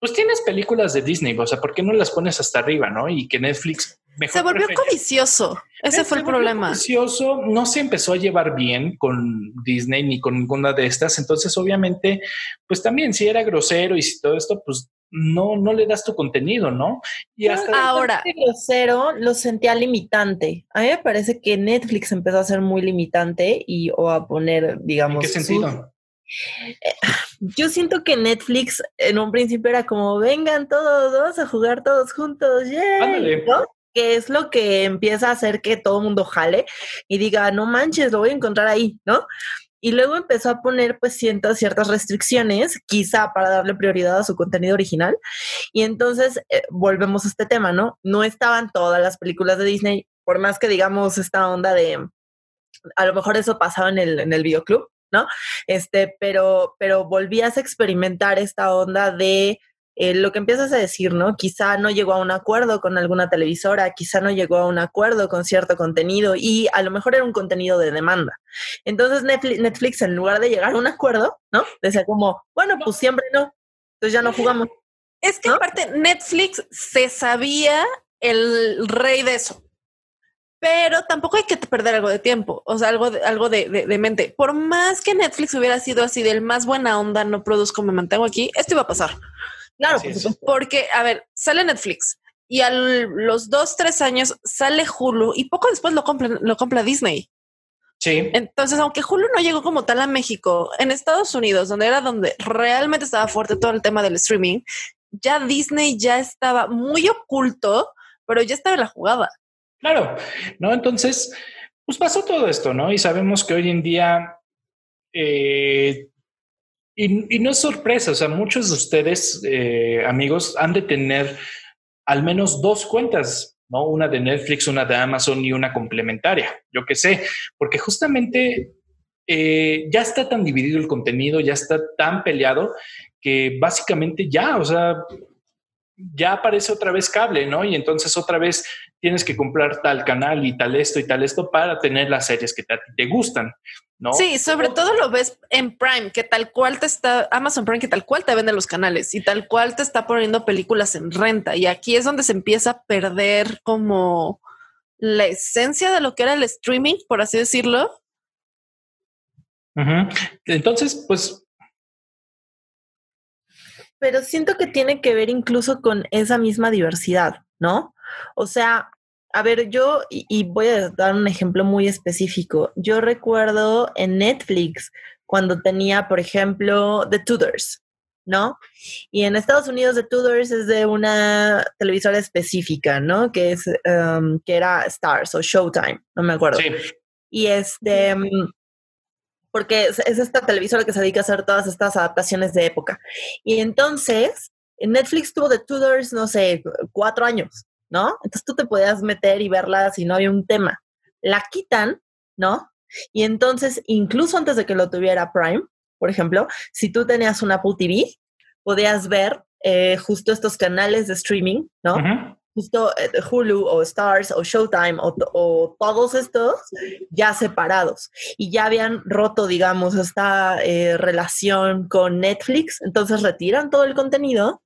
pues tienes películas de Disney, o sea, ¿por qué no las pones hasta arriba, no? Y que Netflix se volvió codicioso. Ese fue el problema. Codicioso, no se empezó a llevar bien con Disney ni con ninguna de estas. Entonces, obviamente, pues también si era grosero y si todo esto, pues no, no le das tu contenido, ¿no? Y hasta ahora grosero lo sentía limitante. A mí me parece que Netflix empezó a ser muy limitante y o a poner, digamos. ¿En qué sentido? Eh, yo siento que Netflix en un principio era como vengan todos a jugar todos juntos, que es lo que empieza a hacer que todo el mundo jale y diga, no manches, lo voy a encontrar ahí, ¿no? Y luego empezó a poner pues ciertas, ciertas restricciones, quizá para darle prioridad a su contenido original. Y entonces eh, volvemos a este tema, ¿no? No estaban todas las películas de Disney, por más que digamos esta onda de, a lo mejor eso pasaba en el, en el videoclub, ¿no? Este, pero, pero volvías a experimentar esta onda de eh, lo que empiezas a decir, ¿no? Quizá no llegó a un acuerdo con alguna televisora, quizá no llegó a un acuerdo con cierto contenido y a lo mejor era un contenido de demanda. Entonces Netflix, en lugar de llegar a un acuerdo, ¿no? Decía como, bueno, pues siempre no, entonces ya no jugamos. Es que aparte Netflix se sabía el rey de eso. Pero tampoco hay que perder algo de tiempo, o sea, algo de, algo de, de, mente. Por más que Netflix hubiera sido así del más buena onda, no produzco, me mantengo aquí, esto iba a pasar. Claro, porque, a ver, sale Netflix y a los dos, tres años sale Hulu y poco después lo compra, lo compra Disney. Sí. Entonces, aunque Hulu no llegó como tal a México, en Estados Unidos, donde era donde realmente estaba fuerte todo el tema del streaming, ya Disney ya estaba muy oculto, pero ya estaba en la jugada. Claro, ¿no? Entonces, pues pasó todo esto, ¿no? Y sabemos que hoy en día, eh, y, no es sorpresa, o sea, muchos de ustedes, eh, amigos, han de tener al menos dos cuentas ¿no? Una de Netflix, una de Amazon y una complementaria, yo qué sé, porque justamente eh, ya está tan dividido el contenido, ya está tan peleado que básicamente ya, o sea, ya aparece otra vez cable, ¿no? Y entonces otra vez tienes que comprar tal canal y tal esto y tal esto para tener las series que te, gustan, ¿no? Sí, sobre todo lo ves en Prime, que tal cual te está, Amazon Prime, que tal cual te vende los canales y tal cual te está poniendo películas en renta. Y aquí es donde se empieza a perder como la esencia de lo que era el streaming, por así decirlo. Entonces, pues pero siento que tiene que ver incluso con esa misma diversidad, ¿no? O sea, a ver, yo, y, voy a dar un ejemplo muy específico, yo recuerdo en Netflix cuando tenía, por ejemplo, The Tudors, ¿no? Y en Estados Unidos The Tudors es de una televisora específica, ¿no? Que es, um, que era Stars o Showtime, no me acuerdo. Sí. Y este, porque es, esta televisora que se dedica a hacer todas estas adaptaciones de época. Y entonces, Netflix tuvo The Tudors, no sé, cuatro años, ¿no? Entonces tú te podías meter y verla si no había un tema. La quitan, ¿no? Y entonces, incluso antes de que lo tuviera Prime, por ejemplo, si tú tenías una Apple TV, podías ver eh, justo estos canales de streaming, ¿no? justo eh, Hulu o Stars o Showtime o, todos estos ya separados y ya habían roto, digamos, esta eh, relación con Netflix, entonces retiran todo el contenido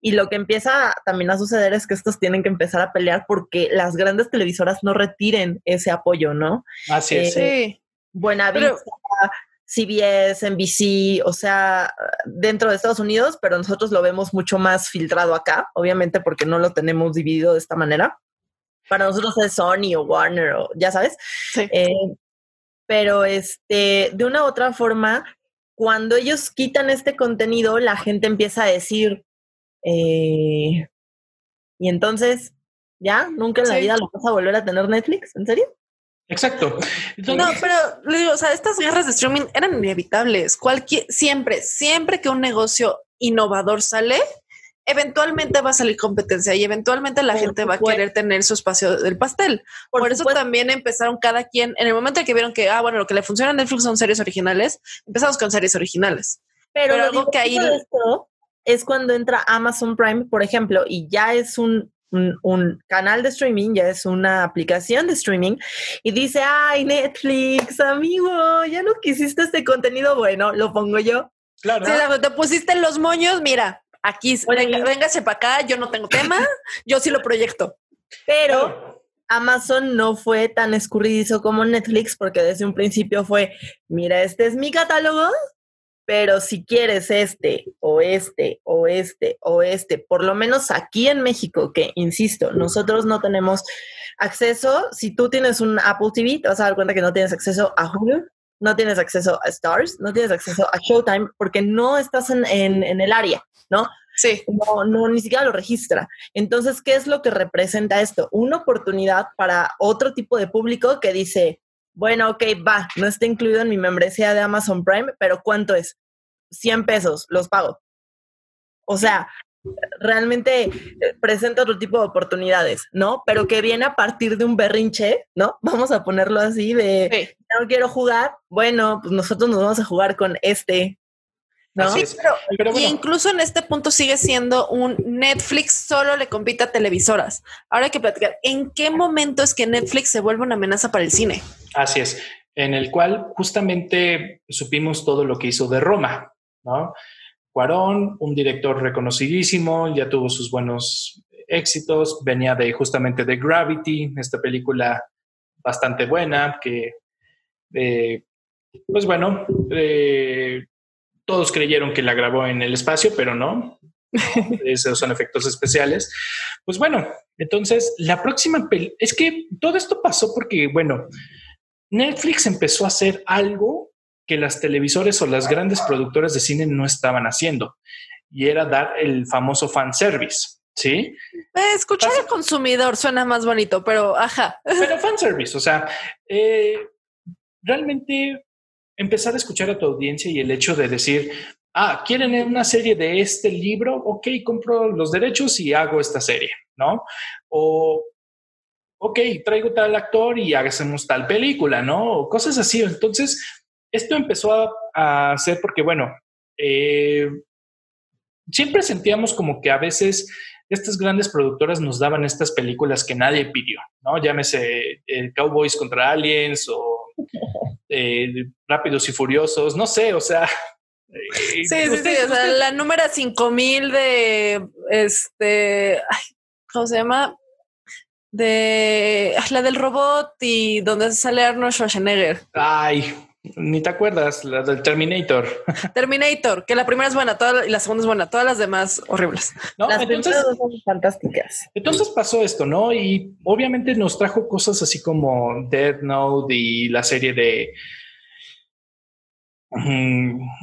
y lo que empieza también a suceder es que estos tienen que empezar a pelear porque las grandes televisoras no retiren ese apoyo, ¿no? Así es. Eh, sí. Buena Vista, CBS, NBC, o sea, dentro de Estados Unidos, pero nosotros lo vemos mucho más filtrado acá, obviamente porque no lo tenemos dividido de esta manera. Para nosotros es Sony o Warner o ya sabes. Sí. Eh, pero este, de una u otra forma, cuando ellos quitan este contenido, la gente empieza a decir, eh, y entonces, ¿ya? ¿Nunca en la vida lo vas a volver a tener Netflix? ¿En serio? Exacto. no, pero le digo, o sea, estas guerras de streaming eran inevitables. Cualquier, siempre, siempre que un negocio innovador sale, eventualmente va a salir competencia y eventualmente la gente va a querer tener su espacio del pastel. Por, eso también empezaron cada quien, en el momento en que vieron que, ah, bueno, lo que le funciona a Netflix son series originales, empezamos con series originales. Pero, algo que ahí... Esto es cuando entra Amazon Prime, por ejemplo, y ya es un un, canal de streaming, ya es una aplicación de streaming, y dice, ay, Netflix, amigo, ya no quisiste este contenido, bueno, lo pongo yo. Claro. te pusiste los moños, mira, aquí, venga, véngase para acá, yo no tengo tema, yo sí lo proyecto. Pero Amazon no fue tan escurridizo como Netflix, porque desde un principio fue, mira, este es mi catálogo, pero si quieres este o este o este o este, por lo menos aquí en México, que insisto, nosotros no tenemos acceso, si tú tienes un Apple TV, te vas a dar cuenta que no tienes acceso a Hulu, no tienes acceso a Stars, no tienes acceso a Showtime, porque no estás en, en, el área, ¿no? Sí. No, no, ni siquiera lo registra. Entonces, ¿qué es lo que representa esto? Una oportunidad para otro tipo de público que dice, bueno, ok, va, no está incluido en mi membresía de Amazon Prime, pero ¿cuánto es? 100 pesos, los pago. O sea, realmente eh, presenta otro tipo de oportunidades, ¿no? Pero que viene a partir de un berrinche, ¿no? Vamos a ponerlo así de, no quiero jugar, bueno, pues nosotros nos vamos a jugar con este, ¿no? Sí, pero, y incluso en este punto sigue siendo un Netflix solo le compite a televisoras. Ahora hay que platicar, ¿en qué momento es que Netflix se vuelve una amenaza para el cine? Así es, en el cual justamente supimos todo lo que hizo de Roma, ¿no? Cuarón, un director reconocidísimo, ya tuvo sus buenos éxitos, venía de justamente de Gravity, esta película bastante buena que, eh, pues bueno, eh, todos creyeron que la grabó en el espacio, pero no. Esos son efectos especiales. Pues bueno, entonces la próxima es que todo esto pasó porque, bueno, Netflix empezó a hacer algo que las televisores o las grandes productoras de cine no estaban haciendo y era dar el famoso fan service. Sí. Eh, escuchar al consumidor suena más bonito, pero ajá. Pero fan service, o sea, eh, realmente empezar a escuchar a tu audiencia y el hecho de decir, ah, quieren una serie de este libro, ok, compro los derechos y hago esta serie, ¿no? O, ok, traigo tal actor y hacemos tal película, ¿no? O cosas así. Entonces, esto empezó a, a hacer porque, bueno, eh, siempre sentíamos como que a veces estas grandes productoras nos daban estas películas que nadie pidió, ¿no? Llámese eh, Cowboys contra Aliens o eh, Rápidos y Furiosos, no sé, o sea. sí, sí, sí, o sea, la número 5000 de este, ¿cómo se llama? De la del robot y donde sale Arnold Schwarzenegger. Ay, ni te acuerdas, la del Terminator. Terminator, que la primera es buena toda, y la segunda es buena, todas las demás horribles. No, las entonces, son fantásticas. Entonces pasó esto, ¿no? Y obviamente nos trajo cosas así como Dead Note y la serie de...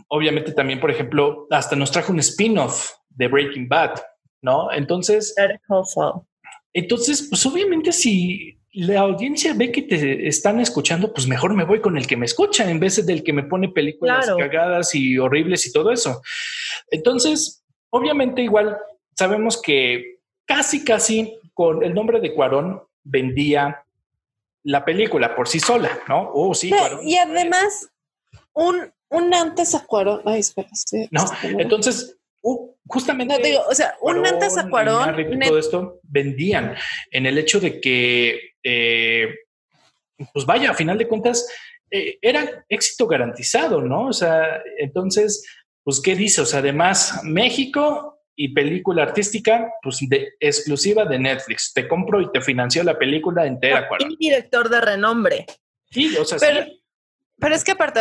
obviamente también, por ejemplo, hasta nos trajo un spin-off de Breaking Bad, ¿no? Entonces... Entonces, pues obviamente si la audiencia ve que te están escuchando, pues mejor me voy con el que me escucha en vez del que me pone películas cagadas y horribles y todo eso. Entonces, obviamente igual sabemos que casi, casi con el nombre de Cuarón vendía la película por sí sola, ¿no? Oh, sí, Y además, un, un antes a Cuarón. Ay, espera, No, entonces Uh, justamente. No, digo, o sea, un antes a Cuarón. todo esto vendían en el hecho de que, eh, pues vaya, a final de cuentas, eh, era éxito garantizado, ¿no? O sea, entonces, pues, ¿qué dice? O sea, además, México y película artística, pues, de, exclusiva de Netflix. Te compro y te financió la película entera. Y director de renombre. Sí, o sea, pero, Pero es que aparte,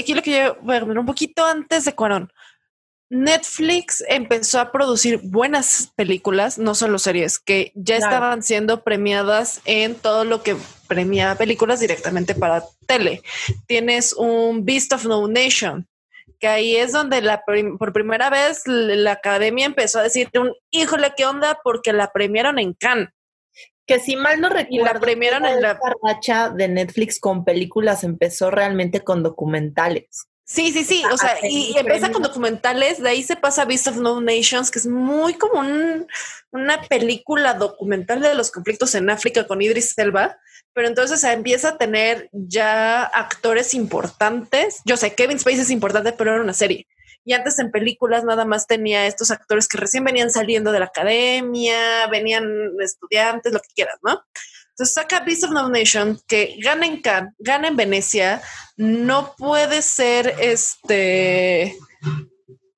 aquí lo que yo voy a poner un poquito antes de Cuarón. Netflix empezó a producir buenas películas, no solo series, que ya estaban siendo premiadas en todo lo que premia películas directamente para tele. Tienes un Beast of No Nation, que ahí es donde la por primera vez la academia empezó a decir, un híjole, ¿qué onda? Porque la premiaron en Cannes. Que si mal no recuerdo, la premiaron en la racha de Netflix con películas empezó realmente con documentales. Sí, sí, sí. O sea, y, empieza con documentales, de ahí se pasa a Beast of No Nations, que es muy como una película documental de los conflictos en África con Idris Elba. Pero entonces empieza a tener ya actores importantes. Yo sé, Kevin Spacey es importante, pero era una serie. Y antes en películas nada más tenía estos actores que recién venían saliendo de la academia, venían estudiantes, lo que quieras, ¿no? Entonces saca Beast of No Nation, que gana en Cannes, gana en Venecia, no puede ser este,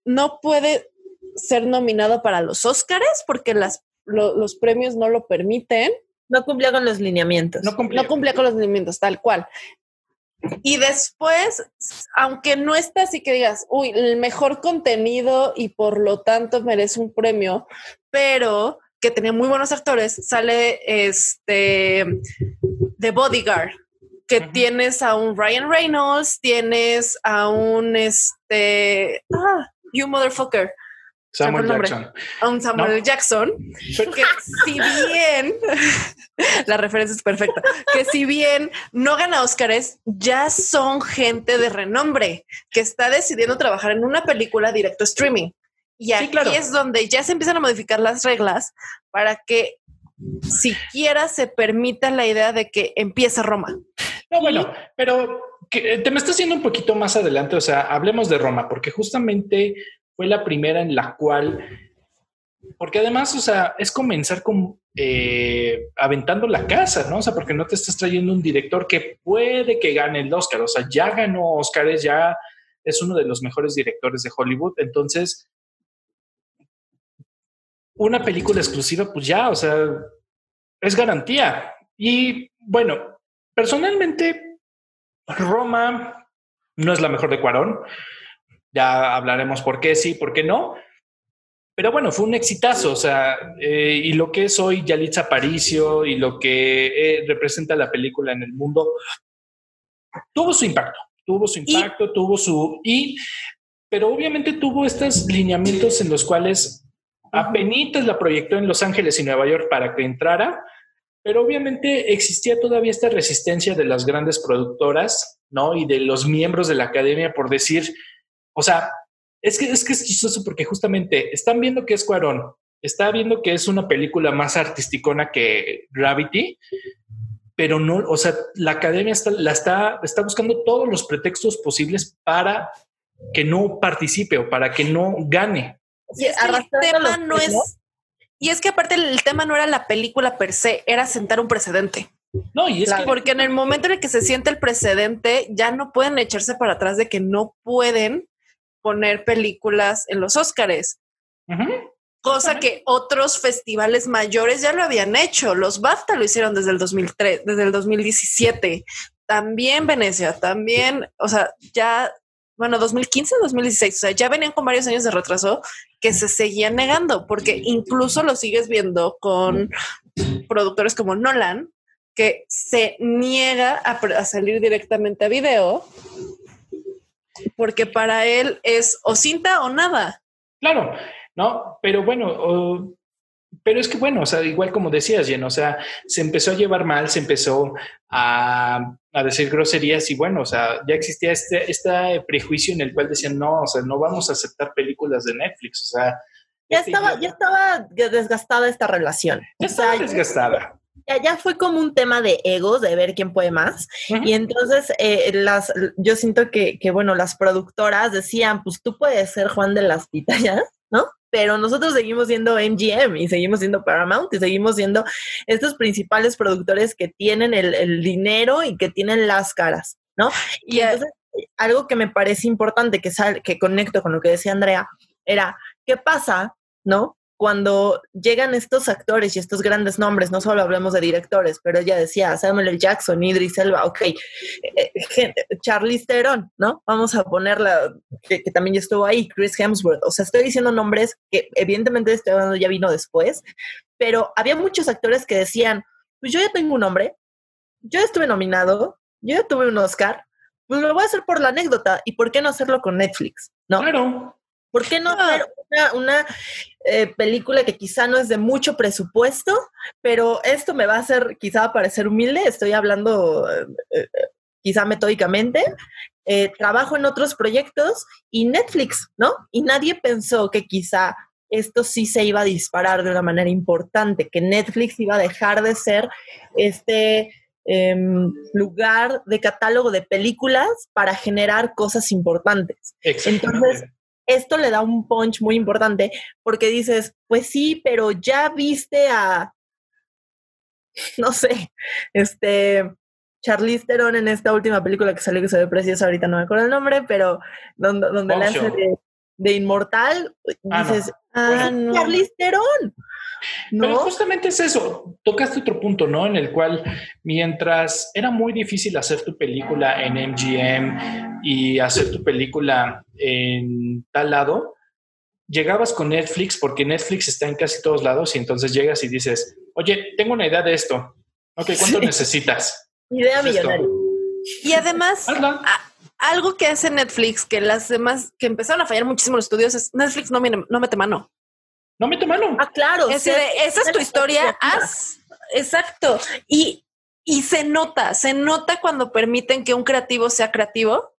no puede ser nominado para los Óscares porque las, los premios no lo permiten. No cumplía con los lineamientos. No cumplía. con los lineamientos, tal cual. Y después, aunque no está así que digas, uy, el mejor contenido y por lo tanto merece un premio, pero que tenía muy buenos actores, sale este The Bodyguard, que tienes a un Ryan Reynolds, tienes a un este ah, You Motherfucker. Samuel Jackson. A un Samuel Jackson. Que si bien la referencia es perfecta, que si bien no gana Oscars, ya son gente de renombre que está decidiendo trabajar en una película directo streaming. Y aquí es donde ya se empiezan a modificar las reglas para que siquiera se permita la idea de que empiece Roma. No, bueno, pero que te me estás yendo un poquito más adelante, o sea, hablemos de Roma, porque justamente fue la primera en la cual, porque además, o sea, es comenzar con eh, aventando la casa, ¿no? O sea, porque no te estás trayendo un director que puede que gane el Oscar, o sea, ya ganó Oscars, ya es uno de los mejores directores de Hollywood, entonces una película exclusiva, pues ya, o sea, es garantía. Y bueno, personalmente, Roma no es la mejor de Cuarón. Ya hablaremos por qué sí, por qué no. pero bueno, fue un exitazo, o sea, eh, y lo que es hoy Yalitza Aparicio y lo que eh, representa la película en el mundo, tuvo su impacto, tuvo su impacto, tuvo su... Y, pero obviamente tuvo estos lineamientos en los cuales apenas la proyectó en Los Ángeles y Nueva York para que entrara, pero obviamente existía todavía esta resistencia de las grandes productoras, ¿no? Y de los miembros de la academia por decir, o sea, es que, es que es chistoso porque justamente están viendo que es Cuarón, está viendo que es una película más artisticona que Gravity, pero no, o sea, la academia está, la está, está buscando todos los pretextos posibles para que no participe o para que no gane. Y es el tema no es, y es que aparte el tema no era la película per se, era sentar un precedente. No, y es que porque en el momento en el que se siente el precedente, ya no pueden echarse para atrás de que no pueden poner películas en los Óscares. Cosa que otros festivales mayores ya lo habían hecho. Los BAFTA lo hicieron desde el 2003, desde el 2017. También Venecia, también, o sea, ya, bueno, 2015, 2016, o sea, ya venían con varios años de retraso que se seguían negando, porque incluso lo sigues viendo con productores como Nolan, que se niega a, a salir directamente a video porque para él es o cinta o nada. Claro, ¿no? Pero bueno, pero es que bueno, o sea, igual como decías, Jen, o sea, se empezó a llevar mal, se empezó a, decir groserías y bueno, o sea, ya existía este, este prejuicio en el cual decían, no, o sea, no vamos a aceptar películas de Netflix, o sea. Ya este estaba, ya estaba desgastada esta relación. Ya estaba desgastada ya, fue como un tema de egos, de ver quién puede más. Y entonces eh, las, yo siento que, que, bueno, las productoras decían, pues tú puedes ser Juan de las Pitayas, ¿no? Pero nosotros seguimos siendo MGM y seguimos siendo Paramount y seguimos siendo estos principales productores que tienen el, el dinero y que tienen las caras, ¿no? Y entonces, algo que me parece importante, que, sal, que conecto con lo que decía Andrea, era, ¿qué pasa, no? Cuando llegan estos actores y estos grandes nombres, no solo hablamos de directores, pero ella decía Samuel L. Jackson, Idris Elba, ok, eh, eh, Charlize Theron, ¿no? Vamos a ponerla, que, también ya estuvo ahí, Chris Hemsworth, o sea, estoy diciendo nombres que evidentemente este hablando ya vino después, pero había muchos actores que decían, pues yo ya tengo un nombre, yo ya estuve nominado, yo ya tuve un Oscar, pues lo voy a hacer por la anécdota, ¿y por qué no hacerlo con Netflix? ¿No? Claro. ¿Por qué no hacer una, eh, película que quizá no es de mucho presupuesto, pero esto me va a hacer quizá parecer humilde? Estoy hablando eh, eh, quizá metódicamente. trabajo en otros proyectos y Netflix, ¿no? Y nadie pensó que quizá esto sí se iba a disparar de una manera importante, que Netflix iba a dejar de ser este em, lugar de catálogo de películas para generar cosas importantes. Entonces, esto le da un punch muy importante porque dices, pues sí, pero ya viste a, no sé, este, Charlize Theron en esta última película que salió que se ve preciosa, ahorita no me acuerdo el nombre, pero donde, donde le hace de, inmortal, ah, dices, ah, no. Charlize Theron. Pero justamente es eso, tocaste otro punto, ¿no? En el cual mientras era muy difícil hacer tu película en MGM y hacer tu película en tal lado, llegabas con Netflix porque Netflix está en casi todos lados y entonces llegas y dices, oye, tengo una idea de esto. Ok, ¿cuánto necesitas? Idea millonaria. Y además, algo que hace Netflix, que las demás, que empezaron a fallar muchísimo los estudios, es Netflix no, no mete mano. No mete mano. Ah, claro. esa es tu historia. Haz. Exacto. Y, y se nota, se nota cuando permiten que un creativo sea creativo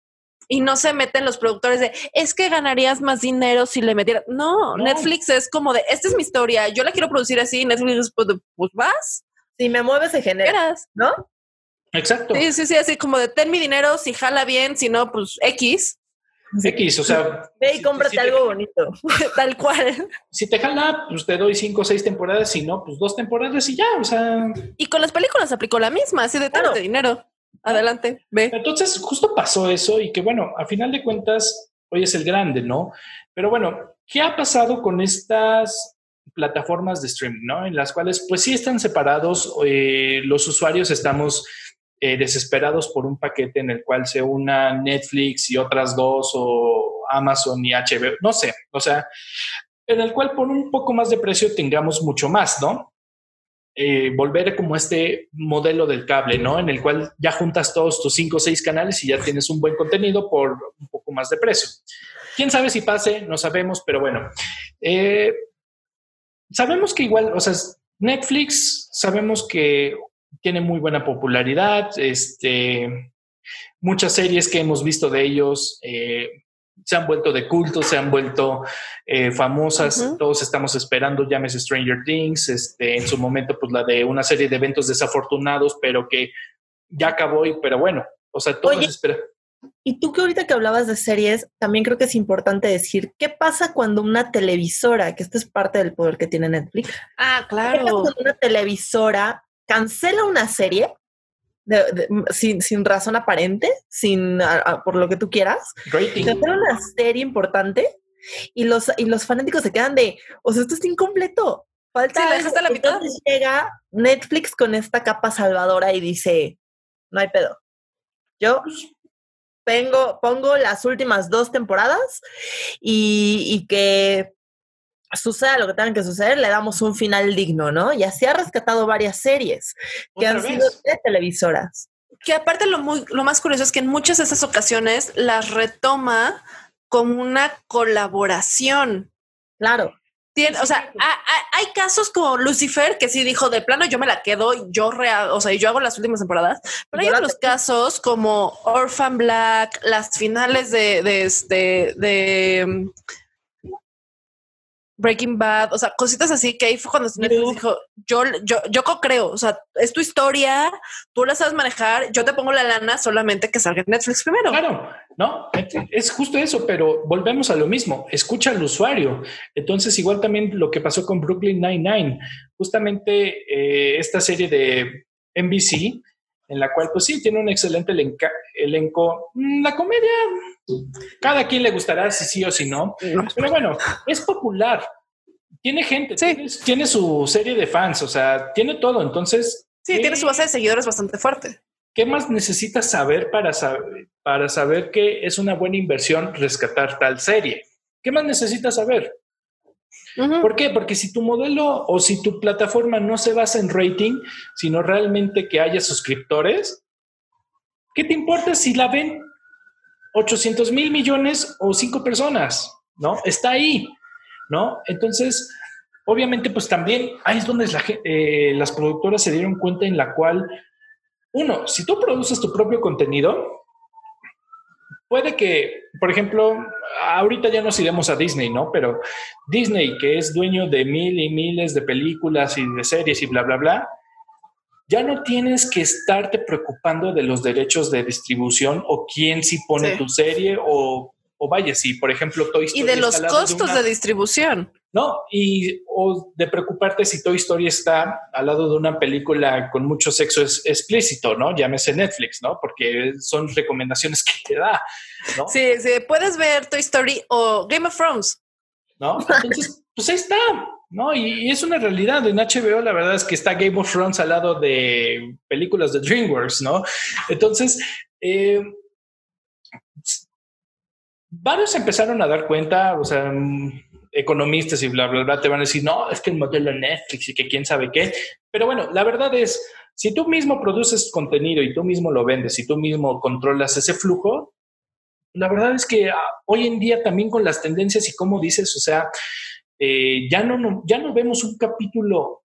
y no se meten los productores de es que ganarías más dinero si le metieras. No, Netflix es como de esta es mi historia, yo la quiero producir así. Netflix, pues, pues vas. Si me mueves, se genera. ¿No? Exacto. Sí, sí, sí, así como de ten mi dinero, si jala bien, si no, pues X. X, o sea. Ve y cómprate algo bonito, tal cual. Si te jala, pues te doy cinco o seis temporadas, si no, pues dos temporadas y ya, o sea. Y con las películas aplicó la misma, así de claro. dinero. Adelante, ve. Entonces, justo pasó eso y que bueno, a final de cuentas, hoy es el grande, ¿no? Pero bueno, ¿qué ha pasado con estas plataformas de streaming, ¿no? En las cuales, pues sí están separados, eh, los usuarios estamos eh, desesperados por un paquete en el cual se una Netflix y otras dos o Amazon y HBO, no sé, o sea, en el cual por un poco más de precio tengamos mucho más, ¿no? Eh, volver como este modelo del cable, ¿no? En el cual ya juntas todos tus cinco o seis canales y ya tienes un buen contenido por un poco más de precio. Quién sabe si pase, no sabemos, pero bueno. Eh, sabemos que igual, o sea, Netflix, sabemos que tiene muy buena popularidad, este, muchas series que hemos visto de ellos eh, se han vuelto de culto, se han vuelto eh, famosas, todos estamos esperando, llámese Stranger Things, este, en su momento pues la de una serie de eventos desafortunados, pero que ya acabó y, pero bueno, o sea, todos esperan. Y tú que ahorita que hablabas de series, también creo que es importante decir, ¿qué pasa cuando una televisora, que esto es parte del poder que tiene Netflix? Ah, claro. cuando una televisora cancela una serie sin, razón aparente, sin por lo que tú quieras. Cancela una serie importante y los, y los fanáticos se quedan de, o sea, esto está incompleto. Falta la mitad. llega Netflix con esta capa salvadora y dice, no hay pedo. Yo tengo, pongo las últimas dos temporadas y, y que suceda lo que tenga que suceder, le damos un final digno, ¿no? Y así ha rescatado varias series que han sido de televisoras. Que aparte lo, muy, lo más curioso es que en muchas de esas ocasiones las retoma como una colaboración. Claro. Tiene, o sea, hay casos como Lucifer que sí dijo de plano yo me la quedo, yo real, o sea, yo hago las últimas temporadas, pero hay otros casos como Orphan Black, las finales de, de este, de Breaking Bad, o sea, cositas así que ahí fue cuando Netflix dijo, yo, yo, yo creo, o sea, es tu historia, tú la sabes manejar, yo te pongo la lana solamente que salga Netflix primero. Claro, no, es justo eso, pero volvemos a lo mismo, escucha al usuario. Entonces, igual también lo que pasó con Brooklyn Nine-Nine, justamente eh, esta serie de NBC, en la cual, pues sí, tiene un excelente elenco. Mm, la comedia, cada quien le gustará si sí o si no, pero bueno, es popular. Tiene gente, tiene, su serie de fans, o sea, tiene todo. Entonces, sí, tiene su base de seguidores bastante fuerte. ¿Qué más necesitas saber para, saber para saber que es una buena inversión rescatar tal serie? ¿Qué más necesitas saber? ¿Por qué? Porque si tu modelo o si tu plataforma no se basa en rating, sino realmente que haya suscriptores, ¿qué te importa si la ven 800 mil millones o cinco personas? ¿No? Está ahí, ¿no? Entonces, obviamente, pues también ahí es donde eh, las productoras se dieron cuenta en la cual, uno, si tú produces tu propio contenido, puede que, por ejemplo, ahorita ya nos iremos a Disney, ¿no? Pero Disney, que es dueño de mil y miles de películas y de series y bla, bla, bla, ya no tienes que estarte preocupando de los derechos de distribución o quién sí pone tu serie o, o, vaya, si por ejemplo Toy Story. Y de los costos de distribución. ¿no? Y o de preocuparte si Toy Story está al lado de una película con mucho sexo explícito, ¿no? Llámese Netflix, ¿no? Porque son recomendaciones que te da, ¿no? Sí, sí, puedes ver Toy Story o Game of Thrones. ¿No? Entonces, pues ahí está, ¿no? Y, es una realidad. En HBO la verdad es que está Game of Thrones al lado de películas de DreamWorks, ¿no? Entonces, eh, varios empezaron a dar cuenta, o sea, economistas y bla, bla, bla, te van a decir, no, es que el modelo Netflix y que quién sabe qué. Pero bueno, la verdad es, si tú mismo produces contenido y tú mismo lo vendes y tú mismo controlas ese flujo, la verdad es que ah, hoy en día también con las tendencias y como dices, o sea, eh, ya, no, ya no vemos un capítulo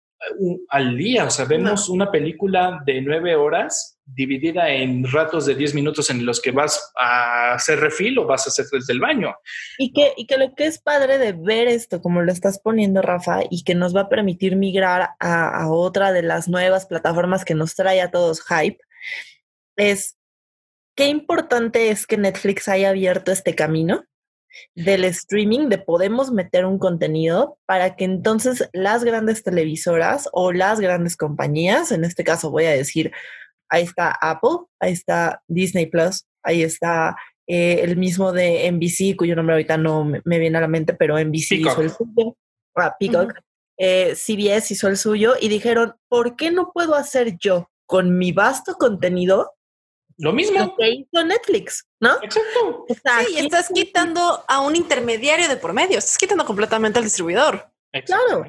al día, o sea, vemos una película de nueve horas dividida en ratos de 10 minutos en los que vas a hacer refil o vas a hacer desde el baño. Y que, y que lo que es padre de ver esto, como lo estás poniendo, Rafa, y que nos va a permitir migrar a, a otra de las nuevas plataformas que nos trae a todos hype, es qué importante es que Netflix haya abierto este camino del streaming, de podemos meter un contenido para que entonces las grandes televisoras o las grandes compañías, en este caso voy a decir ahí está Apple, ahí está Disney Plus, ahí está eh, el mismo de NBC, cuyo nombre ahorita no me, viene a la mente, pero NBC hizo el suyo, ah, Peacock, eh, CBS hizo el suyo y dijeron, ¿por qué no puedo hacer yo con mi vasto contenido Lo mismo. Lo que hizo Netflix, ¿no? Exacto. sí, y estás quitando a un intermediario de por medio, estás quitando completamente al distribuidor. Claro,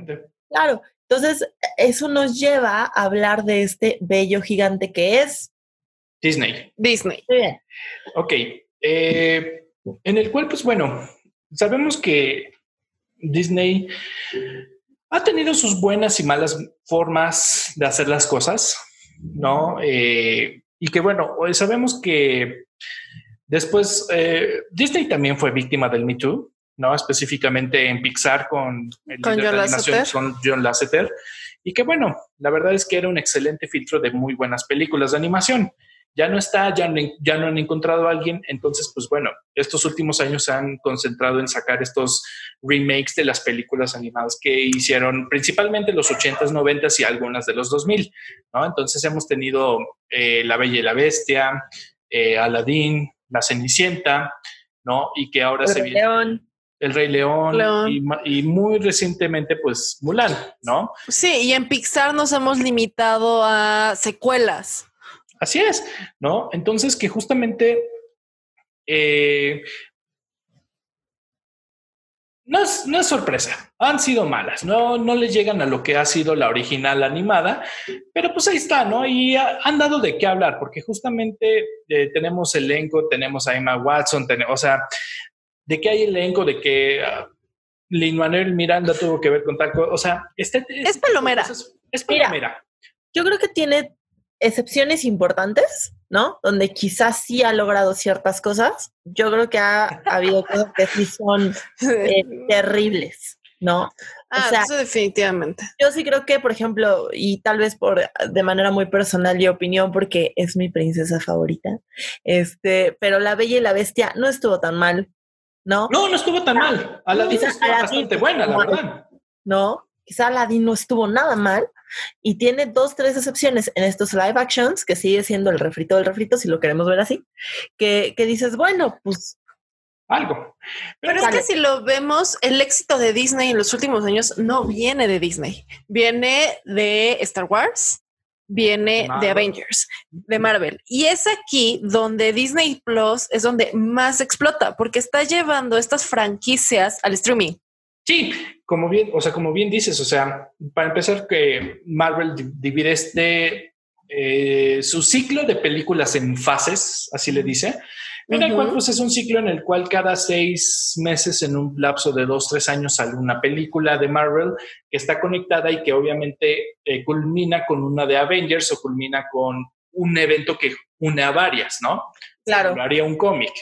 claro. Entonces, eso nos lleva a hablar de este bello gigante que es Disney. Disney. bien. Ok. Eh, en el cual, pues bueno, sabemos que Disney ha tenido sus buenas y malas formas de hacer las cosas, ¿no? Eh, y que bueno, sabemos que después eh, Disney también fue víctima del Me Too, ¿no? Específicamente en Pixar con, el con John Lasseter. con John Lasseter. Y que bueno, la verdad es que era un excelente filtro de muy buenas películas de animación. Ya no está, ya no, ya no han encontrado a alguien. Entonces, pues bueno, estos últimos años se han concentrado en sacar estos remakes de las películas animadas que hicieron principalmente los 80s, 90s y algunas de los 2000, ¿no? Entonces hemos tenido eh, La Bella y la Bestia, eh, Aladdin, La Cenicienta, ¿no? Y que ahora se viene... El Rey León, Y, muy recientemente, pues Mulan, ¿no? Sí, y en Pixar nos hemos limitado a secuelas. Así es, ¿no? Entonces, que justamente eh, no, es, no es sorpresa, han sido malas, no, no les llegan a lo que ha sido la original animada, pero pues ahí está, ¿no? Y han dado de qué hablar, porque justamente eh, tenemos elenco, tenemos a Emma Watson, o sea, de qué hay elenco, de que uh, Lin Manuel Miranda tuvo que ver con tal cosa. O sea, este, es palomera. Es, palomera. yo creo que tiene excepciones importantes, ¿no? Donde quizás sí ha logrado ciertas cosas. Yo creo que ha, habido cosas que sí son eh, terribles, ¿no? Ah, eso definitivamente. Yo sí creo que, por ejemplo, y tal vez por de manera muy personal y opinión, porque es mi princesa favorita, este, pero La Bella y la Bestia no estuvo tan mal. ¿no? No, no estuvo tan mal. Aladdin estuvo bastante buena, la verdad. No, quizá Aladdin no estuvo nada mal y tiene dos, tres excepciones en estos live actions, que sigue siendo el refrito del refrito, si lo queremos ver así, que, que dices, bueno, pues... Algo. Pero, es que si lo vemos, el éxito de Disney en los últimos años no viene de Disney, viene de Star Wars, viene de Avengers, de Marvel. Y es aquí donde Disney Plus es donde más explota, porque está llevando estas franquicias al streaming. Sí, como bien, o sea, como bien dices, o sea, para empezar que Marvel divide este eh, su ciclo de películas en fases, así le dice, en el cual pues, es un ciclo en el cual cada seis meses, en un lapso de dos, tres años, sale una película de Marvel que está conectada y que obviamente eh, culmina con una de Avengers o culmina con un evento que une a varias, ¿no? Claro. Se haría un cómic,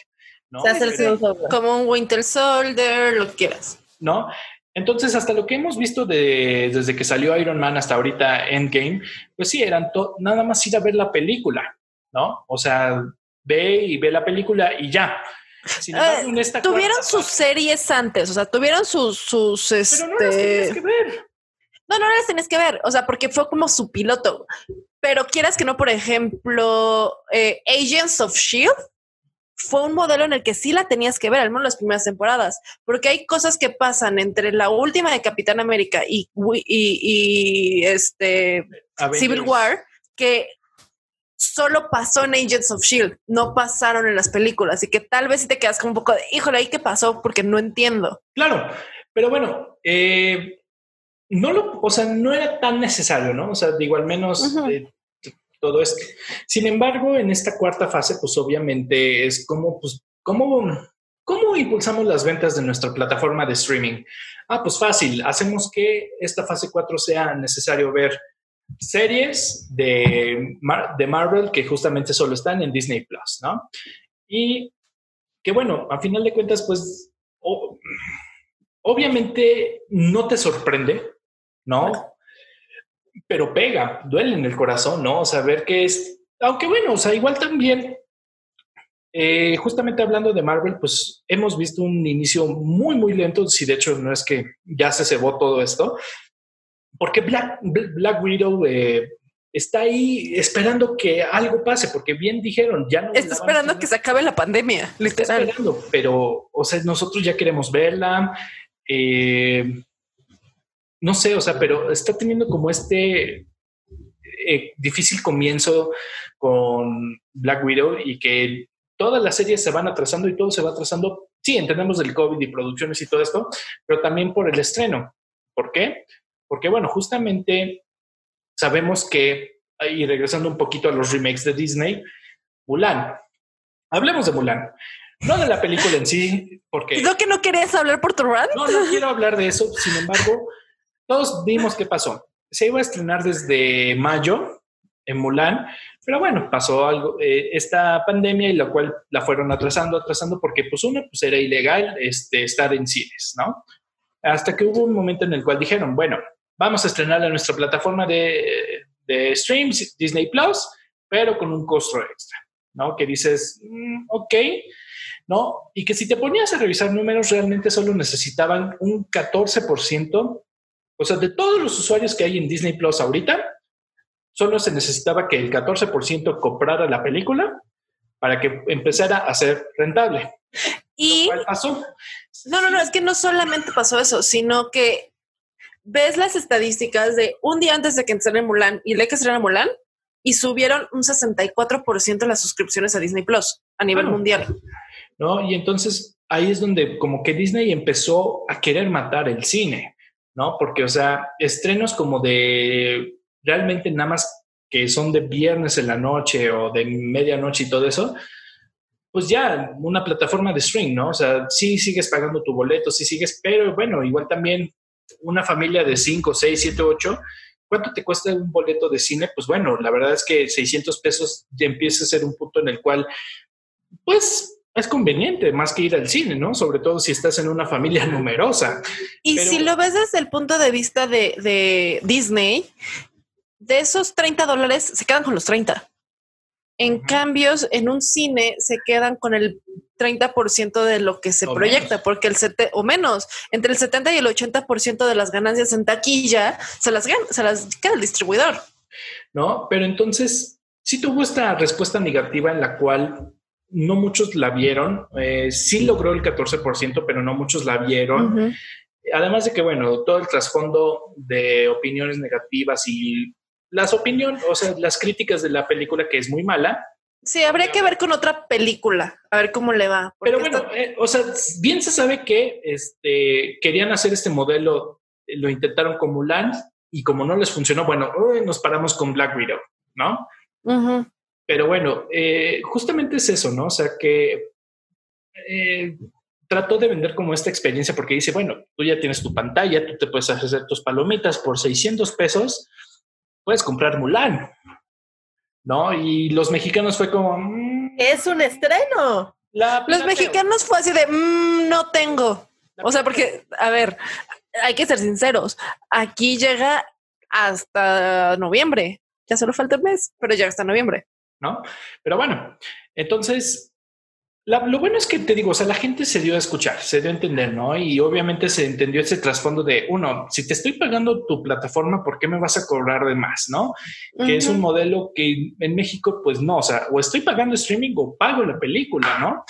¿no? Se hace el como un Winter Soldier, lo que quieras. ¿No? Entonces, hasta lo que hemos visto de, desde que salió Iron Man hasta ahorita Endgame, pues sí, eran nada más ir a ver la película, ¿no? O sea, ve y ve la película y ya. Eh, tuvieron sus series antes, o sea, tuvieron sus, sus Pero no las tenías que ver. No, no las tenés que ver, o sea, porque fue como su piloto. Pero quieras que no, por ejemplo, eh, Agents of Shield fue un modelo en el que sí la tenías que ver, al menos las primeras temporadas, porque hay cosas que pasan entre la última de Capitán América y, y, este Civil War que solo pasó en Agents of Shield, no pasaron en las películas, y que tal vez si te quedas con un poco de, híjole, ¿ahí qué pasó? Porque no entiendo. Claro, pero bueno, eh, no lo, o sea, no era tan necesario, ¿no? O sea, digo, al menos eh, todo esto. Sin embargo, en esta cuarta fase, pues obviamente es como, pues, ¿cómo, ¿cómo impulsamos las ventas de nuestra plataforma de streaming? Ah, pues fácil, hacemos que esta fase 4 sea necesario ver series de, de Marvel que justamente solo están en Disney Plus, ¿no? Y que bueno, a final de cuentas, pues obviamente no te sorprende, ¿no? Pero pega, duele en el corazón, ¿no? O sea, ver que es, aunque bueno, o sea, igual también, eh, justamente hablando de Marvel, pues hemos visto un inicio muy, muy lento, si de hecho no es que ya se cebó todo esto, porque Black, Black Widow eh, está ahí esperando que algo pase, porque bien dijeron, ya no. Está esperando que se acabe la pandemia, literal. esperando, pero, o sea, nosotros ya queremos verla. Eh, no sé, o sea, pero está teniendo como este, eh, difícil comienzo con Black Widow y que todas las series se van atrasando y todo se va atrasando. Sí, entendemos del COVID y producciones y todo esto, pero también por el estreno. ¿Por qué? Porque, bueno, justamente sabemos que, y regresando un poquito a los remakes de Disney, Mulan. Hablemos de Mulan. No de la película en sí, porque... ¿No que no querías hablar por tu? No, no quiero hablar de eso. Sin embargo, todos vimos qué pasó. Se iba a estrenar desde mayo en Mulan, pero bueno, pasó algo, eh, esta pandemia y la cual la fueron atrasando, atrasando, porque pues uno, pues era ilegal este, estar en cines, ¿no? Hasta que hubo un momento en el cual dijeron, bueno, vamos a estrenar a nuestra plataforma de, de streams, Disney Plus, pero con un costo extra, ¿no? Que dices, mm, ok, ¿no? Y que si te ponías a revisar números, realmente solo necesitaban un 14%, o sea, de todos los usuarios que hay en Disney Plus ahorita, solo se necesitaba que el 14% comprara la película para que empezara a ser rentable. Y pasó. No, no, no, es que no solamente pasó eso, sino que ves las estadísticas de un día antes de que en Mulan y le que en Mulan y subieron un 64% las suscripciones a Disney Plus a nivel mundial. ¿No? Y entonces ahí es donde como que Disney empezó a querer matar el cine, ¿no? Porque, o sea, estrenos como de realmente nada más que son de viernes en la noche o de medianoche y todo eso, pues ya una plataforma de stream, ¿no? O sea, sí sigues pagando tu boleto, sí sigues, pero bueno, igual también una familia de 5, 6, 7, 8, ¿cuánto te cuesta un boleto de cine? Pues bueno, la verdad es que 600 pesos ya empieza a ser un punto en el cual, pues es conveniente más que ir al cine, ¿no? Sobre todo si estás en una familia numerosa. Y si lo ves desde el punto de vista de, de Disney, de esos 30 dólares se quedan con los 30. En cambios, en un cine se quedan con el 30% de lo que se proyecta, porque el sete, o menos, entre el 70 y el 80% de las ganancias en taquilla se las, se las queda el distribuidor. No, pero entonces sí tuvo esta respuesta negativa en la cual no muchos la vieron. Eh, sí logró el 14%, pero no muchos la vieron. Además de que, bueno, todo el trasfondo de opiniones negativas y las opiniones, o sea, las críticas de la película que es muy mala. Sí, habría que ver con otra película, a ver cómo le va. Pero bueno, eh, o sea, bien se sabe que este, querían hacer este modelo, lo intentaron con Mulan y como no les funcionó, bueno, nos paramos con Black Widow, ¿no? Pero bueno, eh, justamente es eso, ¿no? O sea, que eh, trató de vender como esta experiencia porque dice, bueno, tú ya tienes tu pantalla, tú te puedes hacer tus palomitas por 600 pesos puedes comprar Mulan, ¿no? Y los mexicanos fue como... Mm, es un estreno. los mexicanos fue así de, mm, no tengo. o sea, porque, a ver, hay que ser sinceros, aquí llega hasta noviembre, ya solo falta un mes, pero llega hasta noviembre. ¿No? Pero bueno, entonces lo bueno es que te digo, o sea, la gente se dio a escuchar, se dio a entender, ¿no? Y obviamente se entendió ese trasfondo de, uno, si te estoy pagando tu plataforma, ¿por qué me vas a cobrar de más, no? Que es un modelo que en México, pues no, o sea, o estoy pagando streaming o pago la película, ¿no?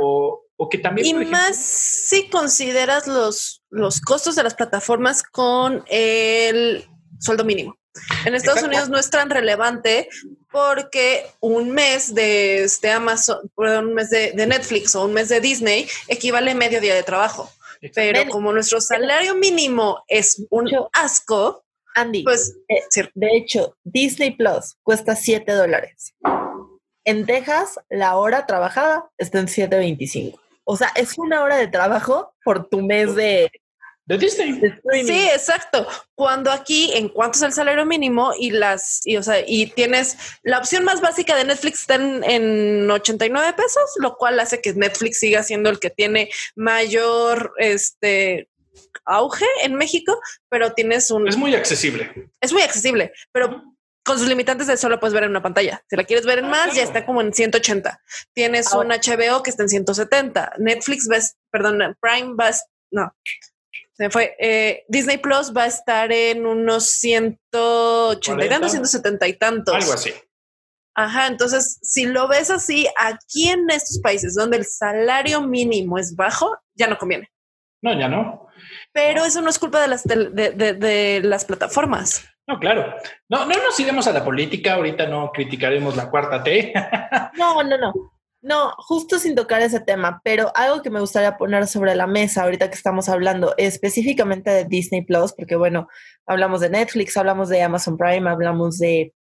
O, o que también... Y más si consideras los, los costos de las plataformas con el sueldo mínimo. En Estados Unidos no es tan relevante porque un mes de este Amazon, un mes de, Netflix o un mes de Disney equivale a medio día de trabajo. Pero como nuestro salario mínimo es un asco, Andy, pues eh, de hecho, Disney Plus cuesta 7 dólares. En Texas, la hora trabajada está en 7.25. O sea, es una hora de trabajo por tu mes de de Disney. Sí, exacto. Cuando aquí, en cuanto es el salario mínimo y las, y, o sea, y tienes la opción más básica de Netflix está en, 89 pesos, lo cual hace que Netflix siga siendo el que tiene mayor, este, auge en México, pero tienes un... Es muy accesible. Es muy accesible, pero con sus limitantes de solo puedes ver en una pantalla. Si la quieres ver en ah, más, ya está como en 180. Tienes un HBO que está en 170. Netflix ves, perdón, Prime vas, no, se fue. Eh, Disney Plus va a estar en unos 180 y tantos, 170 y tantos. Algo así. Ajá, entonces, si lo ves así, aquí en estos países donde el salario mínimo es bajo, ya no conviene. No, ya no. Pero eso no es culpa de las, de, las plataformas. No, claro. No, no nos iremos a la política. Ahorita no criticaremos la cuarta T. no, no, no. No, justo sin tocar ese tema, pero algo que me gustaría poner sobre la mesa ahorita que estamos hablando específicamente de Disney Plus, porque bueno, hablamos de Netflix, hablamos de Amazon Prime, hablamos de,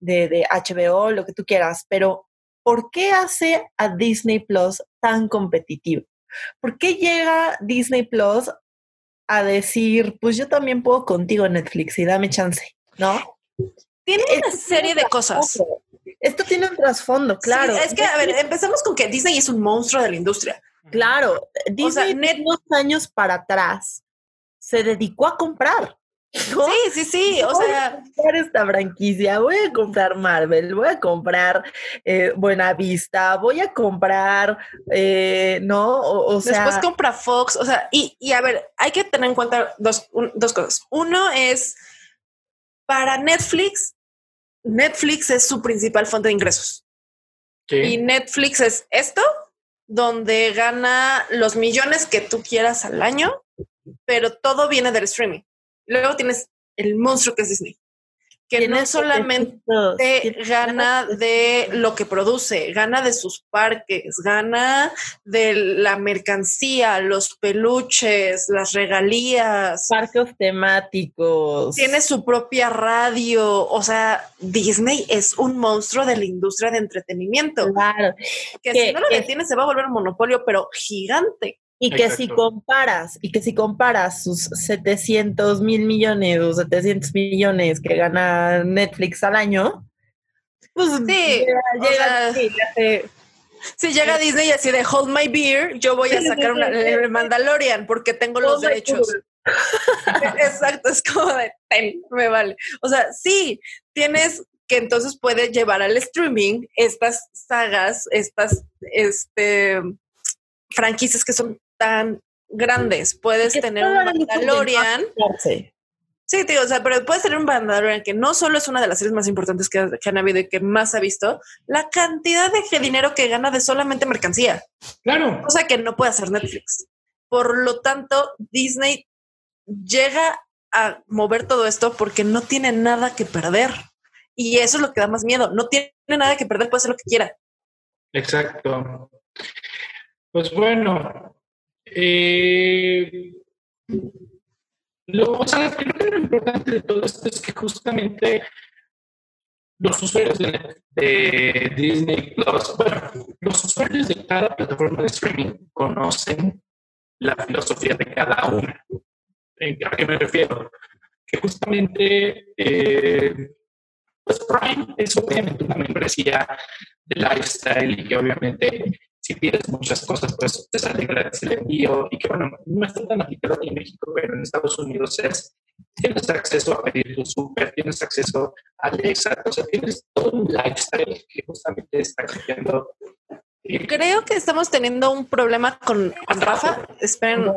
de, de HBO, lo que tú quieras, pero ¿por qué hace a Disney Plus tan competitivo? ¿Por qué llega Disney Plus a decir, pues yo también puedo contigo Netflix y dame chance, ¿no? Tiene una serie de cosas. Esto tiene un trasfondo, claro. es que, a ver, empezamos con que Disney es un monstruo de la industria. Claro, Disney o sea, años para atrás se dedicó a comprar. Sí, sí, sí. O sea, comprar esta franquicia, voy a comprar Marvel, voy a comprar eh, Buenavista, voy a comprar, eh, ¿no? O, sea. Después compra Fox, o sea, y, y, a ver, hay que tener en cuenta dos, dos cosas. Uno es para Netflix, Netflix es su principal fuente de ingresos. Y Netflix es esto, donde gana los millones que tú quieras al año, pero todo viene del streaming. Luego tienes el monstruo que es Disney que no solamente gana de lo que produce, gana de sus parques, gana de la mercancía, los peluches, las regalías. Parques temáticos. Tiene su propia radio. O sea, Disney es un monstruo de la industria de entretenimiento. Claro. Que, si no lo detiene se va a volver un monopolio, pero gigante. Y que si comparas, y que si comparas sus 700 mil millones o 700 millones que gana Netflix al año, pues sí, llega, si llega Disney y así de Hold My Beer, yo voy a sacar una de Mandalorian porque tengo los derechos. Exacto, es como de me vale. O sea, sí, tienes que entonces puedes llevar al streaming estas sagas, estas este franquicias que son tan grandes. Puedes tener un Mandalorian. Sí, tío, o sea, pero puedes tener un Mandalorian que no solo es una de las series más importantes que, han habido y que más ha visto, la cantidad de dinero que gana de solamente mercancía. Claro. Cosa que no puede hacer Netflix. Por lo tanto, Disney llega a mover todo esto porque no tiene nada que perder. Y eso es lo que da más miedo. No tiene nada que perder, puede hacer lo que quiera. Exacto. Pues bueno, eh, lo, que lo importante de todo esto es que justamente los usuarios de, Disney Plus, bueno, los usuarios de cada plataforma de streaming conocen la filosofía de cada una. ¿A qué me refiero? Que justamente eh, pues Prime es obviamente una membresía de lifestyle y que obviamente si pides muchas cosas, pues te sale gratis el envío y que bueno, no está tan aquí en México, pero en Estados Unidos es, tienes acceso a pedir tu súper, tienes acceso a Alexa, o sea, tienes todo un lifestyle que justamente está cambiando. Creo que estamos teniendo un problema con, Rafa. Esperen,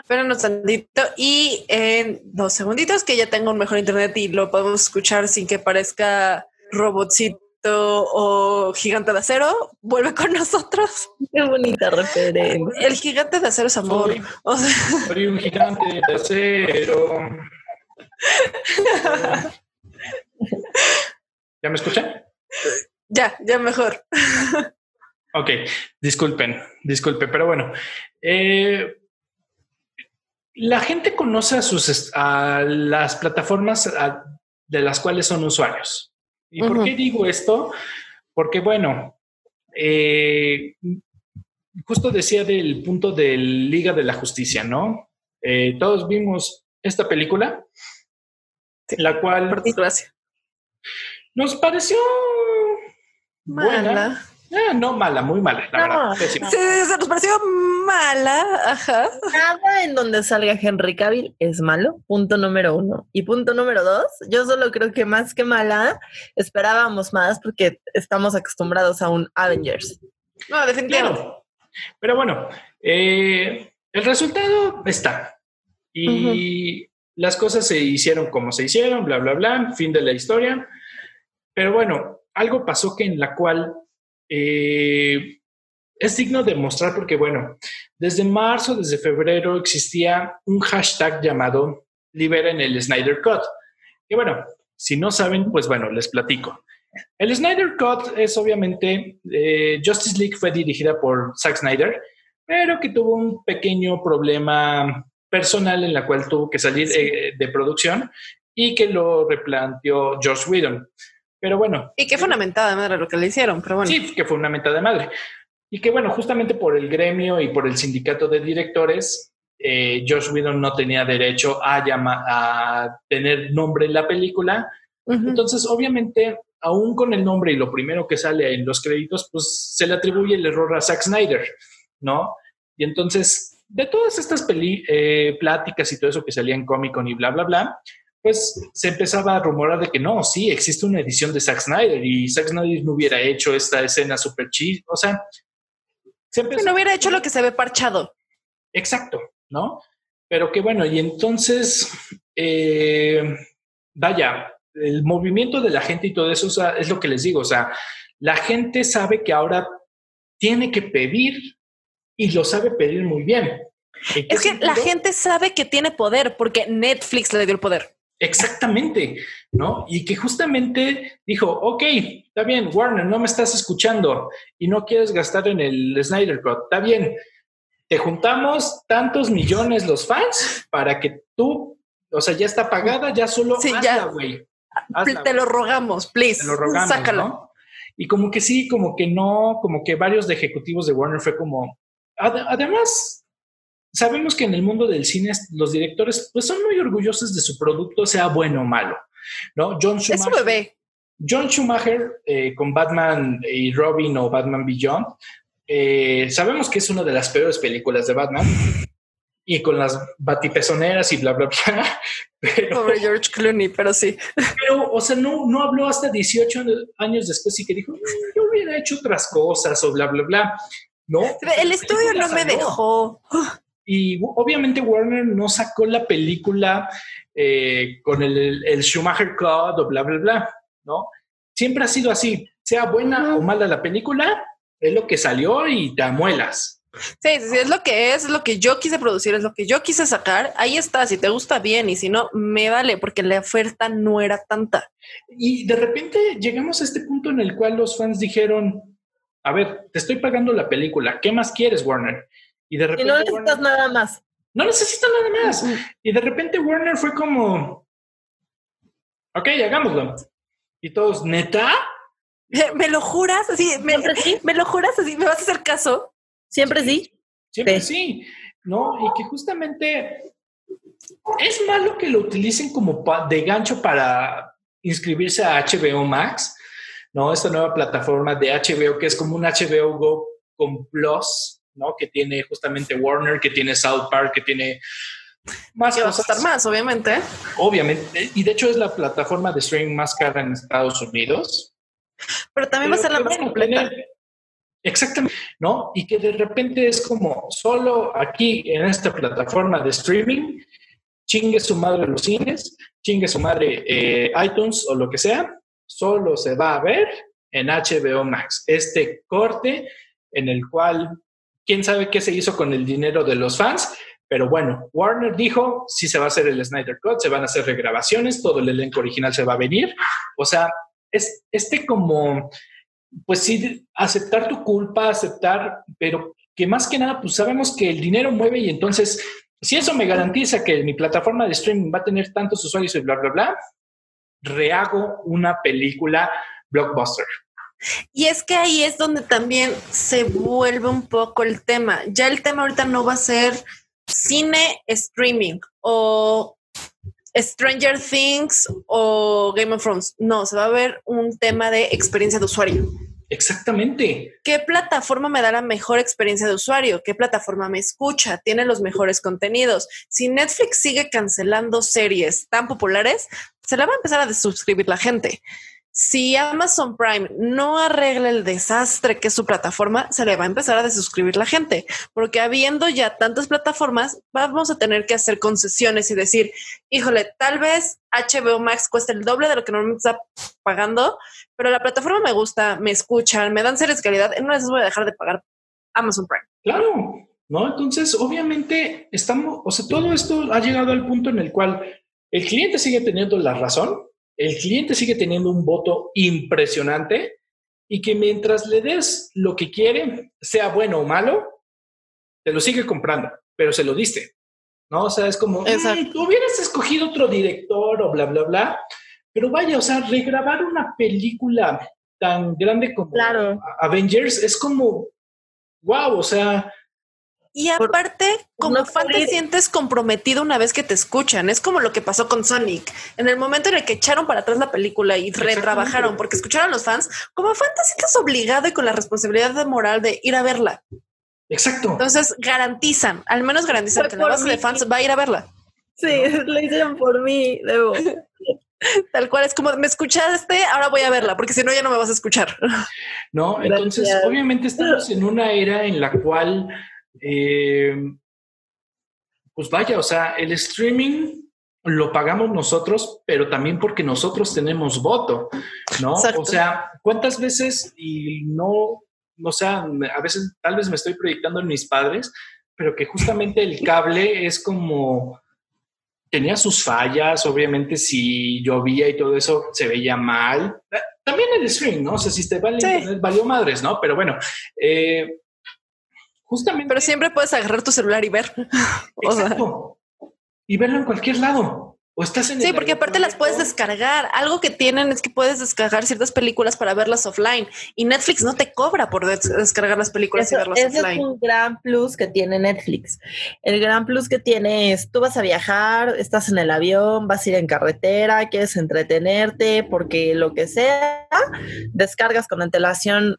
esperen un tantito y en dos segunditos que ya tengo un mejor internet y lo podemos escuchar sin que parezca robotcito o Gigante de Acero vuelve con nosotros. Qué bonita referencia. El Gigante de Acero es amor. Soy, un gigante de acero. ¿Ya me escuchan? Ya, ya mejor. Ok, disculpen, disculpen, pero bueno. Eh, la gente conoce a sus a las plataformas de las cuales son usuarios. ¿Y por qué digo esto? Porque, bueno, eh, justo decía del punto de Liga de la Justicia, ¿no? Eh, todos vimos esta película, la cual nos pareció mala. Ah, no mala, muy mala, la verdad. Sí, se nos pareció mala. Ajá. Nada en donde salga Henry Cavill es malo, punto número uno. Y punto número dos, yo solo creo que más que mala, esperábamos más porque estamos acostumbrados a un Avengers. No, definitivamente. Pero bueno, eh, el resultado está. Y las cosas se hicieron como se hicieron, bla, bla, bla, fin de la historia. Pero bueno, algo pasó que en la cual eh, es digno de mostrar porque, bueno, desde marzo, desde febrero existía un hashtag llamado Liberen el Snyder Cut. Y bueno, si no saben, pues bueno, les platico. El Snyder Cut es obviamente, eh, Justice League fue dirigida por Zack Snyder, pero que tuvo un pequeño problema personal en la cual tuvo que salir eh, de producción y que lo replanteó George Whedon. Pero bueno. Y que fue una mentada de madre lo que le hicieron, pero bueno. Sí, que fue una mentada de madre. Y que bueno, justamente por el gremio y por el sindicato de directores, eh, Josh Whedon no tenía derecho a, a tener nombre en la película. Entonces, obviamente, aún con el nombre y lo primero que sale en los créditos, pues se le atribuye el error a Zack Snyder, ¿no? Y entonces, de todas estas eh, pláticas y todo eso que salía en Comic Con y bla, bla, bla, pues se empezaba a rumorar de que no, sí, existe una edición de Zack Snyder y Zack Snyder no hubiera hecho esta escena super chill, o sea, no hubiera hecho lo que se ve parchado. Exacto, ¿no? Pero que bueno, y entonces, eh, vaya, el movimiento de la gente y todo eso es lo que les digo, o sea, la gente sabe que ahora tiene que pedir y lo sabe pedir muy bien. Es que la gente sabe que tiene poder porque Netflix le dio el poder. Exactamente, ¿no? Y que justamente dijo, ok, está bien, Warner, no me estás escuchando y no quieres gastar en el Snyder Cut, está bien, te juntamos tantos millones los fans para que tú, o sea, ya está pagada, ya solo sí, hazla, güey. Te lo rogamos, please. Te lo rogamos, sácalo. Y como que sí, como que no, como que varios de ejecutivos de Warner fue como, además, sabemos que en el mundo del cine los directores pues son muy orgullosos de su producto, sea bueno o malo, ¿no? John Schumacher. Es bebé. John Schumacher eh, con Batman y Robin o Batman Beyond, eh, sabemos que es una de las peores películas de Batman y con las batipezoneras y bla, bla, bla. Pobre George Clooney, pero sí. Pero, o sea, no, no habló hasta 18 años después y que dijo, yo hubiera hecho otras cosas o bla, bla, bla. No. El estudio no me dejó. Y obviamente Warner no sacó la película eh, con el, Schumacher Code o bla, bla, bla, ¿no? Siempre ha sido así, sea buena o mala la película, es lo que salió y te amuelas. Sí, sí, es lo que es, es lo que yo quise producir, es lo que yo quise sacar. Ahí está, si te gusta bien y si no, me vale, porque la oferta no era tanta. Y de repente llegamos a este punto en el cual los fans dijeron, a ver, te estoy pagando la película, ¿qué más quieres, Warner? Y de repente. no necesitas nada más. No necesitas nada más. Y de repente Warner fue como. Ok, hagámoslo. Y todos, ¿neta? ¿Me lo juras? Así, me, ¿Me lo juras así? ¿Me vas a hacer caso? Siempre sí. Siempre sí. ¿No? Y que justamente es malo que lo utilicen como de gancho para inscribirse a HBO Max, ¿no? Esta nueva plataforma de HBO que es como un HBO Go con Plus, ¿no? Que tiene justamente Warner, que tiene South Park, que tiene más que cosas. estar más, obviamente. Obviamente. Y de hecho es la plataforma de streaming más cara en Estados Unidos. Pero también va a ser la más completa. exactamente, ¿no? Y que de repente es como solo aquí en esta plataforma de streaming, chingue su madre los cines, chingue su madre eh, iTunes o lo que sea, solo se va a ver en HBO Max. Este corte en el cual quién sabe qué se hizo con el dinero de los fans, pero bueno, Warner dijo, sí se va a hacer el Snyder Cut, se van a hacer regrabaciones, todo el elenco original se va a venir. O sea, es este como, pues sí, aceptar tu culpa, aceptar, pero que más que nada, pues sabemos que el dinero mueve y entonces, si eso me garantiza que mi plataforma de streaming va a tener tantos usuarios y bla, bla, bla, rehago una película blockbuster. Y es que ahí es donde también se vuelve un poco el tema. Ya el tema ahorita no va a ser cine streaming o Stranger Things o Game of Thrones. No, se va a ver un tema de experiencia de usuario. Exactamente. ¿Qué plataforma me da la mejor experiencia de usuario? ¿Qué plataforma me escucha? ¿Tiene los mejores contenidos? Si Netflix sigue cancelando series tan populares, se la va a empezar a desuscribir la gente si Amazon Prime no arregla el desastre que es su plataforma, se le va a empezar a desuscribir la gente, porque habiendo ya tantas plataformas, vamos a tener que hacer concesiones y decir, híjole, tal vez HBO Max cuesta el doble de lo que normalmente está pagando, pero la plataforma me gusta, me escuchan, me dan series de calidad, en una vez voy a dejar de pagar Amazon Prime. Claro, ¿no? Entonces, obviamente, estamos, o sea, todo esto ha llegado al punto en el cual el cliente sigue teniendo la razón, el cliente sigue teniendo un voto impresionante y que mientras le des lo que quiere, sea bueno o malo, te lo sigue comprando, pero se lo diste. ¿No? O sea, es como, tú hubieras escogido otro director o bla, bla, bla. Pero vaya, o sea, regrabar una película tan grande como Avengers es como, wow, o sea, y aparte, como fan te sientes comprometido una vez que te escuchan. Es como lo que pasó con Sonic. En el momento en el que echaron para atrás la película y retrabajaron porque escucharon a los fans, como fan te sientes obligado y con la responsabilidad de moral de ir a verla. Exacto. Entonces garantizan, al menos garantizan que la base de fans va a ir a verla. Sí, lo hicieron por mí, debo. Tal cual es como me escuchaste, ahora voy a verla, porque si no ya no me vas a escuchar. No, entonces obviamente estamos en una era en la cual eh, pues vaya, o sea, el streaming lo pagamos nosotros, pero también porque nosotros tenemos voto, ¿no? O sea, ¿cuántas veces y no, o sea, a veces tal vez me estoy proyectando en mis padres, pero que justamente el cable es como tenía sus fallas, obviamente si llovía y todo eso se veía mal. También el streaming, ¿no? O sea, si te vale valió madres, ¿no? Pero bueno, eh, Justamente. Pero siempre puedes agarrar tu celular y ver. Exacto. Y verlo en cualquier lado. O estás en Sí, porque aparte las puedes descargar. Algo que tienen es que puedes descargar ciertas películas para verlas offline y Netflix no te cobra por descargar las películas y verlas offline. Ese es un gran plus que tiene Netflix. El gran plus que tiene es tú vas a viajar, estás en el avión, vas a ir en carretera, quieres entretenerte, porque lo que sea, descargas con antelación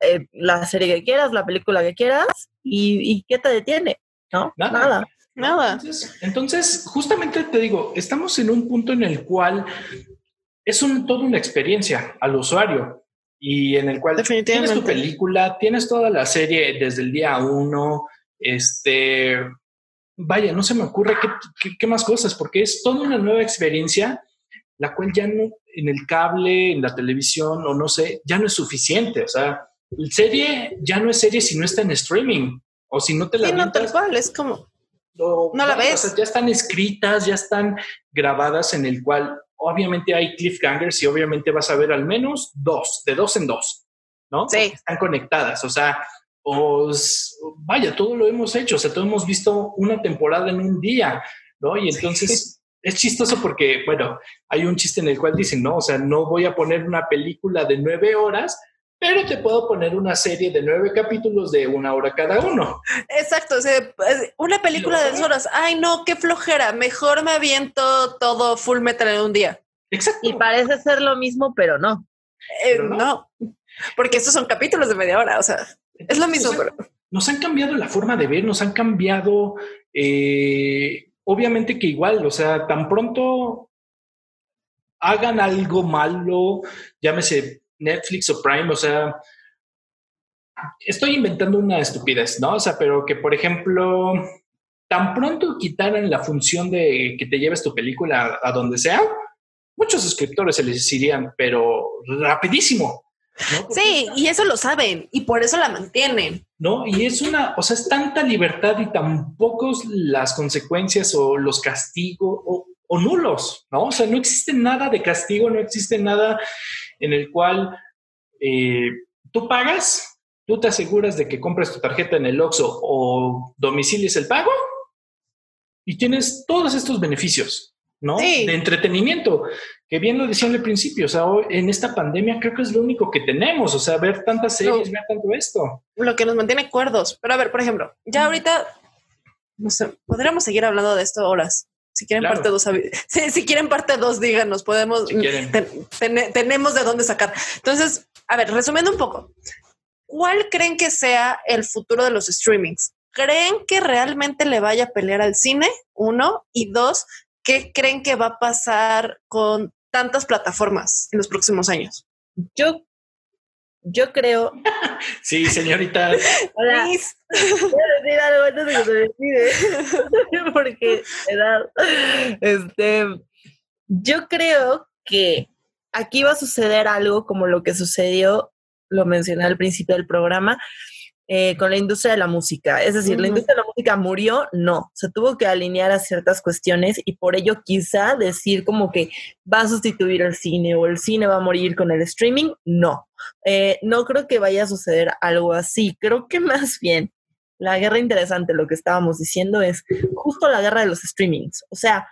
eh, la serie que quieras, la película que quieras, y, ¿qué te detiene? ¿No? Nada. Nada. Entonces, justamente te digo, estamos en un punto en el cual es un, toda una experiencia al usuario y en el cual tienes tu película, tienes toda la serie desde el día uno, este, vaya, no se me ocurre qué, qué más cosas, porque es toda una nueva experiencia, la cual ya no en el cable, en la televisión o no sé, ya no es suficiente, o sea, serie ya no es serie si no está en streaming o si no te la sí, no tal cual, es como no, la ves. ya están escritas, ya están grabadas en el cual obviamente hay cliffhangers y obviamente vas a ver al menos dos, de dos en dos, ¿no? Sí. están conectadas, o sea, os, vaya, todo lo hemos hecho, o sea, todo hemos visto una temporada en un día, ¿no? Y entonces es chistoso porque, bueno, hay un chiste en el cual dicen, no, o sea, no voy a poner una película de nueve horas pero te puedo poner una serie de nueve capítulos de una hora cada uno. Exacto, o sea, una película de dos horas. Ay, no, qué flojera. Mejor me aviento todo full metal en un día. Exacto. Y parece ser lo mismo, pero no. Eh, no. porque estos son capítulos de media hora, o sea, es lo mismo. Nos han cambiado la forma de ver, nos han cambiado, eh, obviamente que igual, o sea, tan pronto hagan algo malo, llámese Netflix o Prime, o sea, estoy inventando una estupidez, ¿no? O sea, pero que, por ejemplo, tan pronto quitaran la función de que te lleves tu película a, donde sea, muchos suscriptores se les irían, pero rapidísimo. Sí, y eso lo saben y por eso la mantienen. No, y es una, o sea, es tanta libertad y tan pocos las consecuencias o los castigos o, o nulos, ¿no? O sea, no existe nada de castigo, no existe nada en el cual eh, tú pagas, tú te aseguras de que compres tu tarjeta en el OXO o domicilies el pago y tienes todos estos beneficios, ¿no? De entretenimiento, que bien lo decía al principio, o sea, en esta pandemia creo que es lo único que tenemos, o sea, ver tantas series, ver tanto esto. Lo que nos mantiene cuerdos. Pero a ver, por ejemplo, ya ahorita, no sé, podríamos seguir hablando de esto horas. Si quieren parte 2, si, quieren parte 2, díganos, podemos, tenemos de dónde sacar. Entonces, a ver, resumiendo un poco, ¿cuál creen que sea el futuro de los streamings? ¿Creen que realmente le vaya a pelear al cine? Uno. Y dos, ¿qué creen que va a pasar con tantas plataformas en los próximos años? Yo yo creo. sí, señorita. Hola. Voy a decir algo antes de que se decide. Porque, edad. Este. Yo creo que aquí va a suceder algo como lo que sucedió, lo mencioné al principio del programa, eh, con la industria de la música. Es decir, la industria de la música murió, no, se tuvo que alinear a ciertas cuestiones y por ello quizá decir como que va a sustituir el cine o el cine va a morir con el streaming, no. Eh, no creo que vaya a suceder algo así. Creo que más bien la guerra interesante, lo que estábamos diciendo es justo la guerra de los streamings. O sea,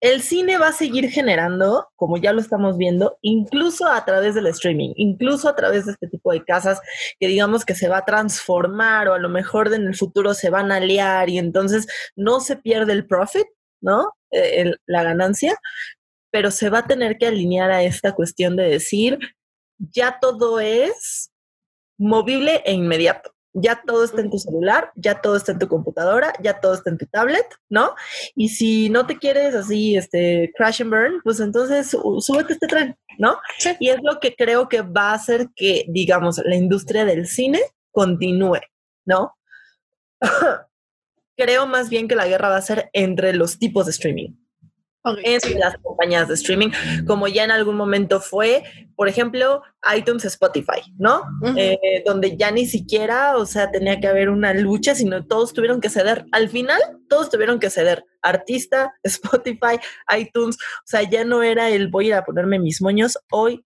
el cine va a seguir generando, como ya lo estamos viendo, incluso a través del streaming, incluso a través de este tipo de casas que digamos que se va a transformar o a lo mejor en el futuro se van a aliar y entonces no se pierde el profit, ¿no? Eh, la ganancia, pero se va a tener que alinear a esta cuestión de decir, ya todo es movible e inmediato ya todo está en tu celular, ya todo está en tu computadora, ya todo está en tu tablet, ¿no? Y si no te quieres así, este, crash and burn, pues entonces súbete este tren, ¿no? Y es lo que creo que va a hacer que, digamos, la industria del cine continúe, ¿no? creo más bien que la guerra va a ser entre los tipos de streaming en las compañías de streaming, como ya en algún momento fue, por ejemplo, iTunes, Spotify, ¿no? Eh, donde ya ni siquiera, o sea, tenía que haber una lucha, sino todos tuvieron que ceder. Al final, todos tuvieron que ceder. Artista, Spotify, iTunes, o sea, ya no era el voy a ir a ponerme mis moños. Hoy,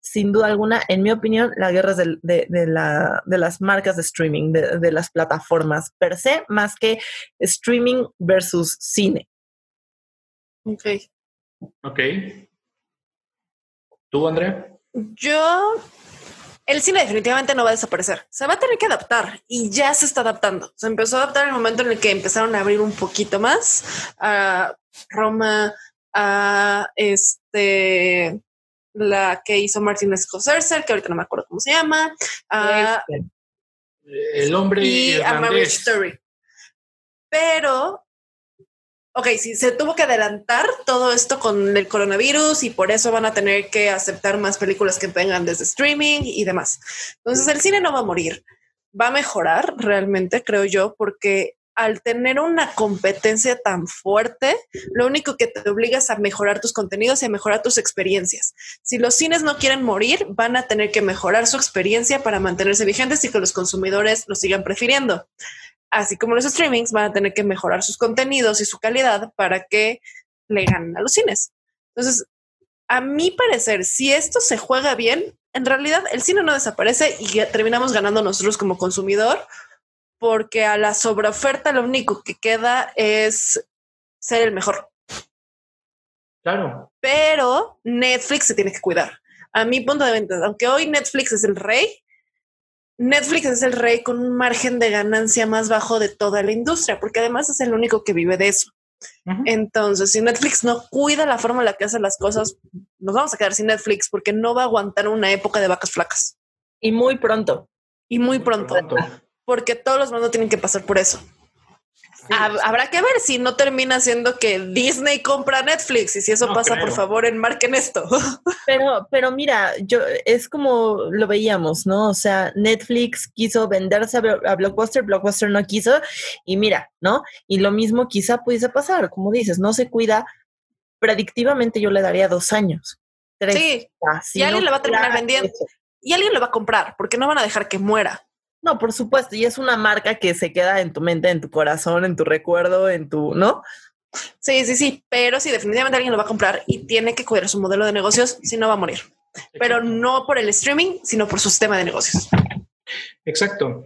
sin duda alguna, en mi opinión, la guerra es de, de, la, de las marcas de streaming, de, de las plataformas per se, más que streaming versus cine. Ok. Ok. ¿Tú, Andrea? Yo, el cine definitivamente no va a desaparecer. Se va a tener que adaptar y ya se está adaptando. Se empezó a adaptar en el momento en el que empezaron a abrir un poquito más a Roma, a este, la que hizo Martin Scorsese, que ahorita no me acuerdo cómo se llama, a, el hombre y a Marriage Story. Pero ok, sí, se tuvo que adelantar todo esto con el coronavirus y por eso van a tener que aceptar más películas que vengan desde streaming y demás. Entonces el cine no va a morir, va a mejorar realmente, creo yo, porque al tener una competencia tan fuerte, lo único que te obliga es a mejorar tus contenidos y a mejorar tus experiencias. Si los cines no quieren morir, van a tener que mejorar su experiencia para mantenerse vigentes y que los consumidores lo sigan prefiriendo así como los streamings, van a tener que mejorar sus contenidos y su calidad para que le ganen a los cines. Entonces, a mi parecer, si esto se juega bien, en realidad el cine no desaparece y terminamos ganando nosotros como consumidor, porque a la sobreoferta lo único que queda es ser el mejor. Claro. Pero Netflix se tiene que cuidar. A mi punto de vista, aunque hoy Netflix es el rey, Netflix es el rey con un margen de ganancia más bajo de toda la industria, porque además es el único que vive de eso. Entonces, si Netflix no cuida la forma en la que hace las cosas, nos vamos a quedar sin Netflix porque no va a aguantar una época de vacas flacas. Y muy pronto. Y muy pronto. Porque todos los mundos tienen que pasar por eso. Habrá que ver si no termina siendo que Disney compra Netflix y si eso pasa, por favor, enmarquen esto. Pero, pero mira, yo es como lo veíamos, ¿no? O sea, Netflix quiso venderse a, Blockbuster, Blockbuster no quiso y mira, ¿no? Y lo mismo quizá pudiese pasar, como dices, no se cuida. Predictivamente yo le daría dos años. Tres, sí, y alguien lo va a terminar vendiendo. Y alguien lo va a comprar, porque no van a dejar que muera. No, por supuesto, y es una marca que se queda en tu mente, en tu corazón, en tu recuerdo, en tu, ¿no? Sí, sí, sí, pero sí, definitivamente alguien lo va a comprar y tiene que cuidar su modelo de negocios, si no va a morir. Pero no por el streaming, sino por su sistema de negocios. Exacto.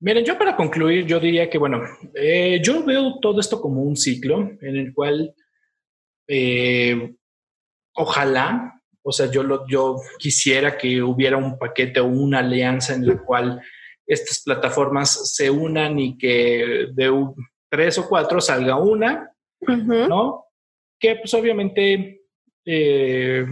Miren, yo para concluir, yo diría que, bueno, eh, yo veo todo esto como un ciclo en el cual eh, ojalá, o sea, yo, lo, yo quisiera que hubiera un paquete o una alianza en la cual estas plataformas se unan y que de tres o cuatro salga una, ¿no? Que pues obviamente eh,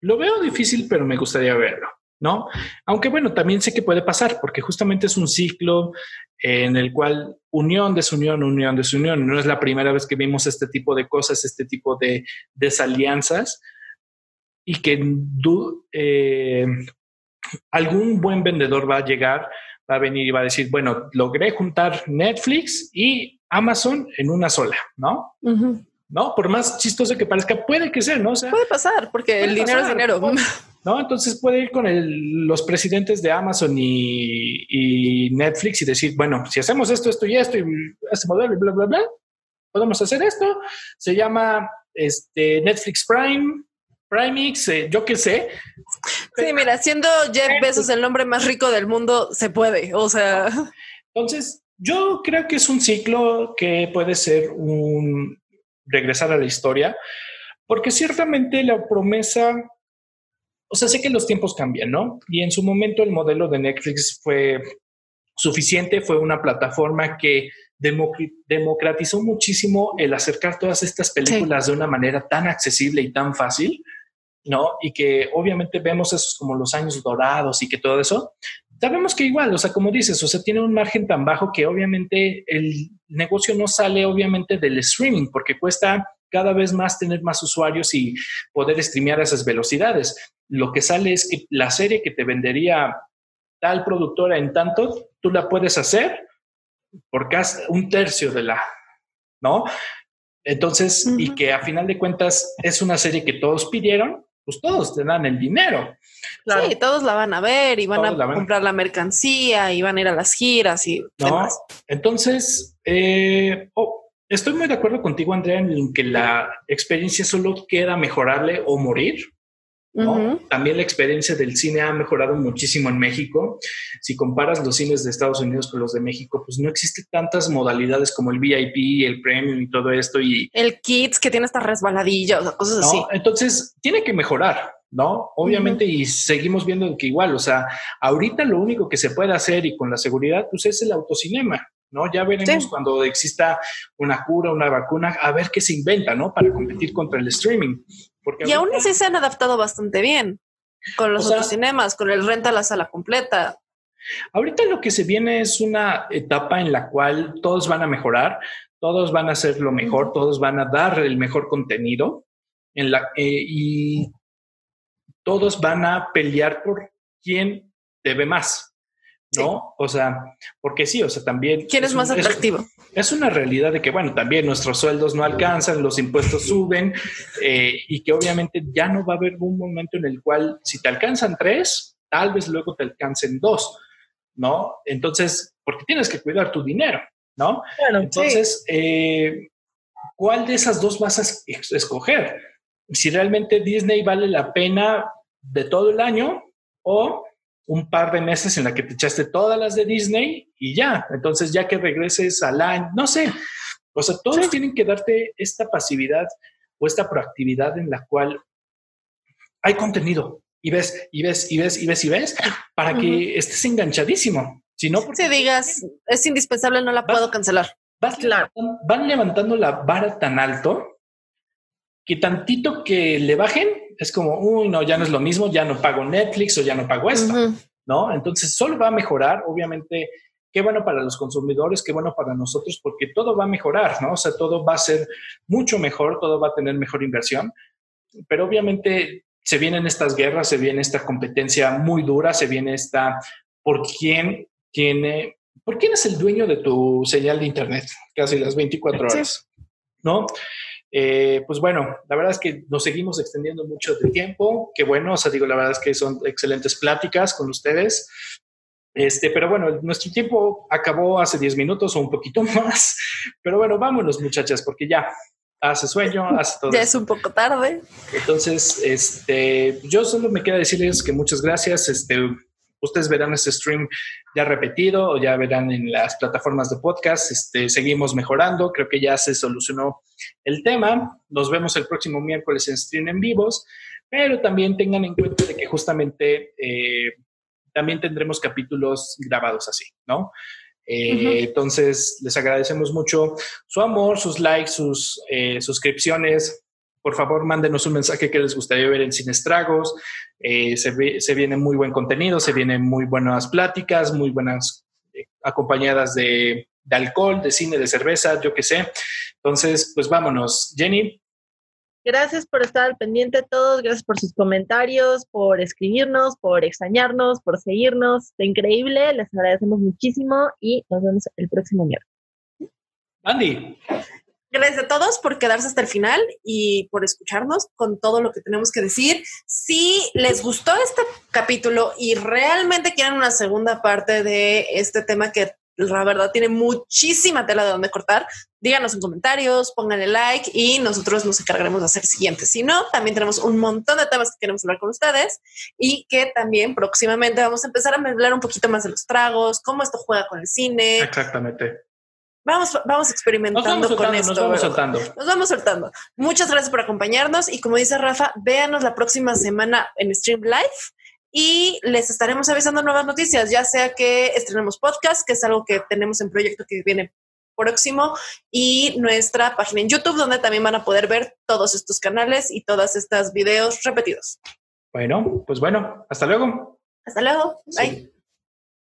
lo veo difícil, pero me gustaría verlo, ¿no? Aunque bueno, también sé que puede pasar, porque justamente es un ciclo en el cual unión, desunión, unión, desunión. No es la primera vez que vimos este tipo de cosas, este tipo de desalianzas, y que eh, algún buen vendedor va a llegar va a venir y va a decir, bueno, logré juntar Netflix y Amazon en una sola, ¿no? No, por más chistoso que parezca, puede que sea, ¿no? puede pasar, porque el dinero es dinero. ¿no? Entonces puede ir con los presidentes de Amazon y, Netflix y decir, bueno, si hacemos esto, esto y esto, y este modelo y bla, bla, bla, podemos hacer esto. Se llama este, Netflix Prime, Primix, eh, yo qué sé. Sí, mira, siendo Jeff Bezos el nombre más rico del mundo, se puede, o sea. Entonces, yo creo que es un ciclo que puede ser un regresar a la historia, porque ciertamente la promesa, o sea, sé que los tiempos cambian, ¿no? Y en su momento el modelo de Netflix fue suficiente, fue una plataforma que democratizó muchísimo el acercar todas estas películas de una manera tan accesible y tan fácil, ¿no? Y que obviamente vemos esos como los años dorados y que todo eso. Sabemos que igual, o sea, como dices, o sea, tiene un margen tan bajo que obviamente el negocio no sale obviamente del streaming porque cuesta cada vez más tener más usuarios y poder streamear a esas velocidades. Lo que sale es que la serie que te vendería tal productora en tanto, tú la puedes hacer por casi un tercio de la, ¿no? Entonces, y que a final de cuentas es una serie que todos pidieron, pues todos te dan el dinero. Sí, todos la van a ver y van a comprar la mercancía y van a ir a las giras y demás. Entonces, eh, oh, estoy muy de acuerdo contigo, Andrea, en que la experiencia solo queda mejorarle o morir. También la experiencia del cine ha mejorado muchísimo en México. Si comparas los cines de Estados Unidos con los de México, pues no existen tantas modalidades como el VIP, el Premium y todo esto. Y el Kids que tiene esta resbaladilla, o cosas así. Entonces tiene que mejorar, ¿no? Obviamente, y seguimos viendo que igual, o sea, ahorita lo único que se puede hacer y con la seguridad, pues es el autocinema. ¿no? Ya veremos cuando exista una cura, una vacuna, a ver qué se inventa, ¿no? Para competir contra el streaming y aún así se han adaptado bastante bien con los otros cinemas, con el renta a la sala completa. Ahorita lo que se viene es una etapa en la cual todos van a mejorar, todos van a hacer lo mejor, todos van a dar el mejor contenido en la, eh, y todos van a pelear por quién debe más. ¿no? O sea, porque sí, o sea, también... ¿Quién es, más atractivo? Es, una realidad de que, bueno, también nuestros sueldos no alcanzan, los impuestos suben eh, y que obviamente ya no va a haber un momento en el cual si te alcanzan tres, tal vez luego te alcancen dos, ¿no? Entonces, porque tienes que cuidar tu dinero, ¿no? Bueno, Entonces, eh, ¿cuál de esas dos vas a escoger? Si realmente Disney vale la pena de todo el año o un par de meses en la que te echaste todas las de Disney y ya. Entonces, ya que regreses al año, no sé. O sea, todos tienen que darte esta pasividad o esta proactividad en la cual hay contenido y ves, y ves, y ves, y ves, y ves, para que estés enganchadísimo. Si no, porque si digas, es indispensable, no la puedo cancelar. van levantando la vara tan alto que tantito que le bajen es como, uy, no, ya no es lo mismo, ya no pago Netflix o ya no pago esto, ¿no? Entonces solo va a mejorar, obviamente, qué bueno para los consumidores, qué bueno para nosotros, porque todo va a mejorar, ¿no? O sea, todo va a ser mucho mejor, todo va a tener mejor inversión, pero obviamente se vienen estas guerras, se viene esta competencia muy dura, se viene esta, ¿por quién tiene, por quién es el dueño de tu señal de Internet? Casi las 24 horas, ¿no? Eh, pues bueno, la verdad es que nos seguimos extendiendo mucho de tiempo. Qué bueno, o sea, digo, la verdad es que son excelentes pláticas con ustedes. Este, pero bueno, nuestro tiempo acabó hace 10 minutos o un poquito más. Pero bueno, vámonos, muchachas, porque ya hace sueño, hace todo. Ya es un poco tarde. Entonces, este, yo solo me queda decirles que muchas gracias. Este, ustedes verán este stream ya repetido o ya verán en las plataformas de podcast. Este, seguimos mejorando. Creo que ya se solucionó el tema. Nos vemos el próximo miércoles en stream en vivos, pero también tengan en cuenta de que justamente eh, también tendremos capítulos grabados así, ¿no? Eh, entonces, les agradecemos mucho su amor, sus likes, sus eh, suscripciones, por favor, mándenos un mensaje que les gustaría ver en Sin Estragos. Eh, se, viene muy buen contenido, se vienen muy buenas pláticas, muy buenas eh, acompañadas de, alcohol, de cine, de cerveza, yo qué sé. Entonces, pues vámonos. Jenny. Gracias por estar al pendiente de todos, gracias por sus comentarios, por escribirnos, por extrañarnos, por seguirnos. Está increíble, les agradecemos muchísimo y nos vemos el próximo miércoles. Andy. Gracias a todos por quedarse hasta el final y por escucharnos con todo lo que tenemos que decir. Si les gustó este capítulo y realmente quieren una segunda parte de este tema que la verdad tiene muchísima tela de donde cortar, díganos en comentarios, pónganle like y nosotros nos encargaremos de hacer siguientes. Si no, también tenemos un montón de temas que queremos hablar con ustedes y que también próximamente vamos a empezar a hablar un poquito más de los tragos, cómo esto juega con el cine. Exactamente. Vamos, vamos experimentando con esto. Nos vamos soltando. Nos vamos soltando. Muchas gracias por acompañarnos y como dice Rafa, véanos la próxima semana en Stream Live y les estaremos avisando nuevas noticias, ya sea que estrenemos podcast, que es algo que tenemos en proyecto que viene próximo, y nuestra página en YouTube, donde también van a poder ver todos estos canales y todas estas videos repetidos. Bueno, pues bueno, hasta luego. Hasta luego. Bye.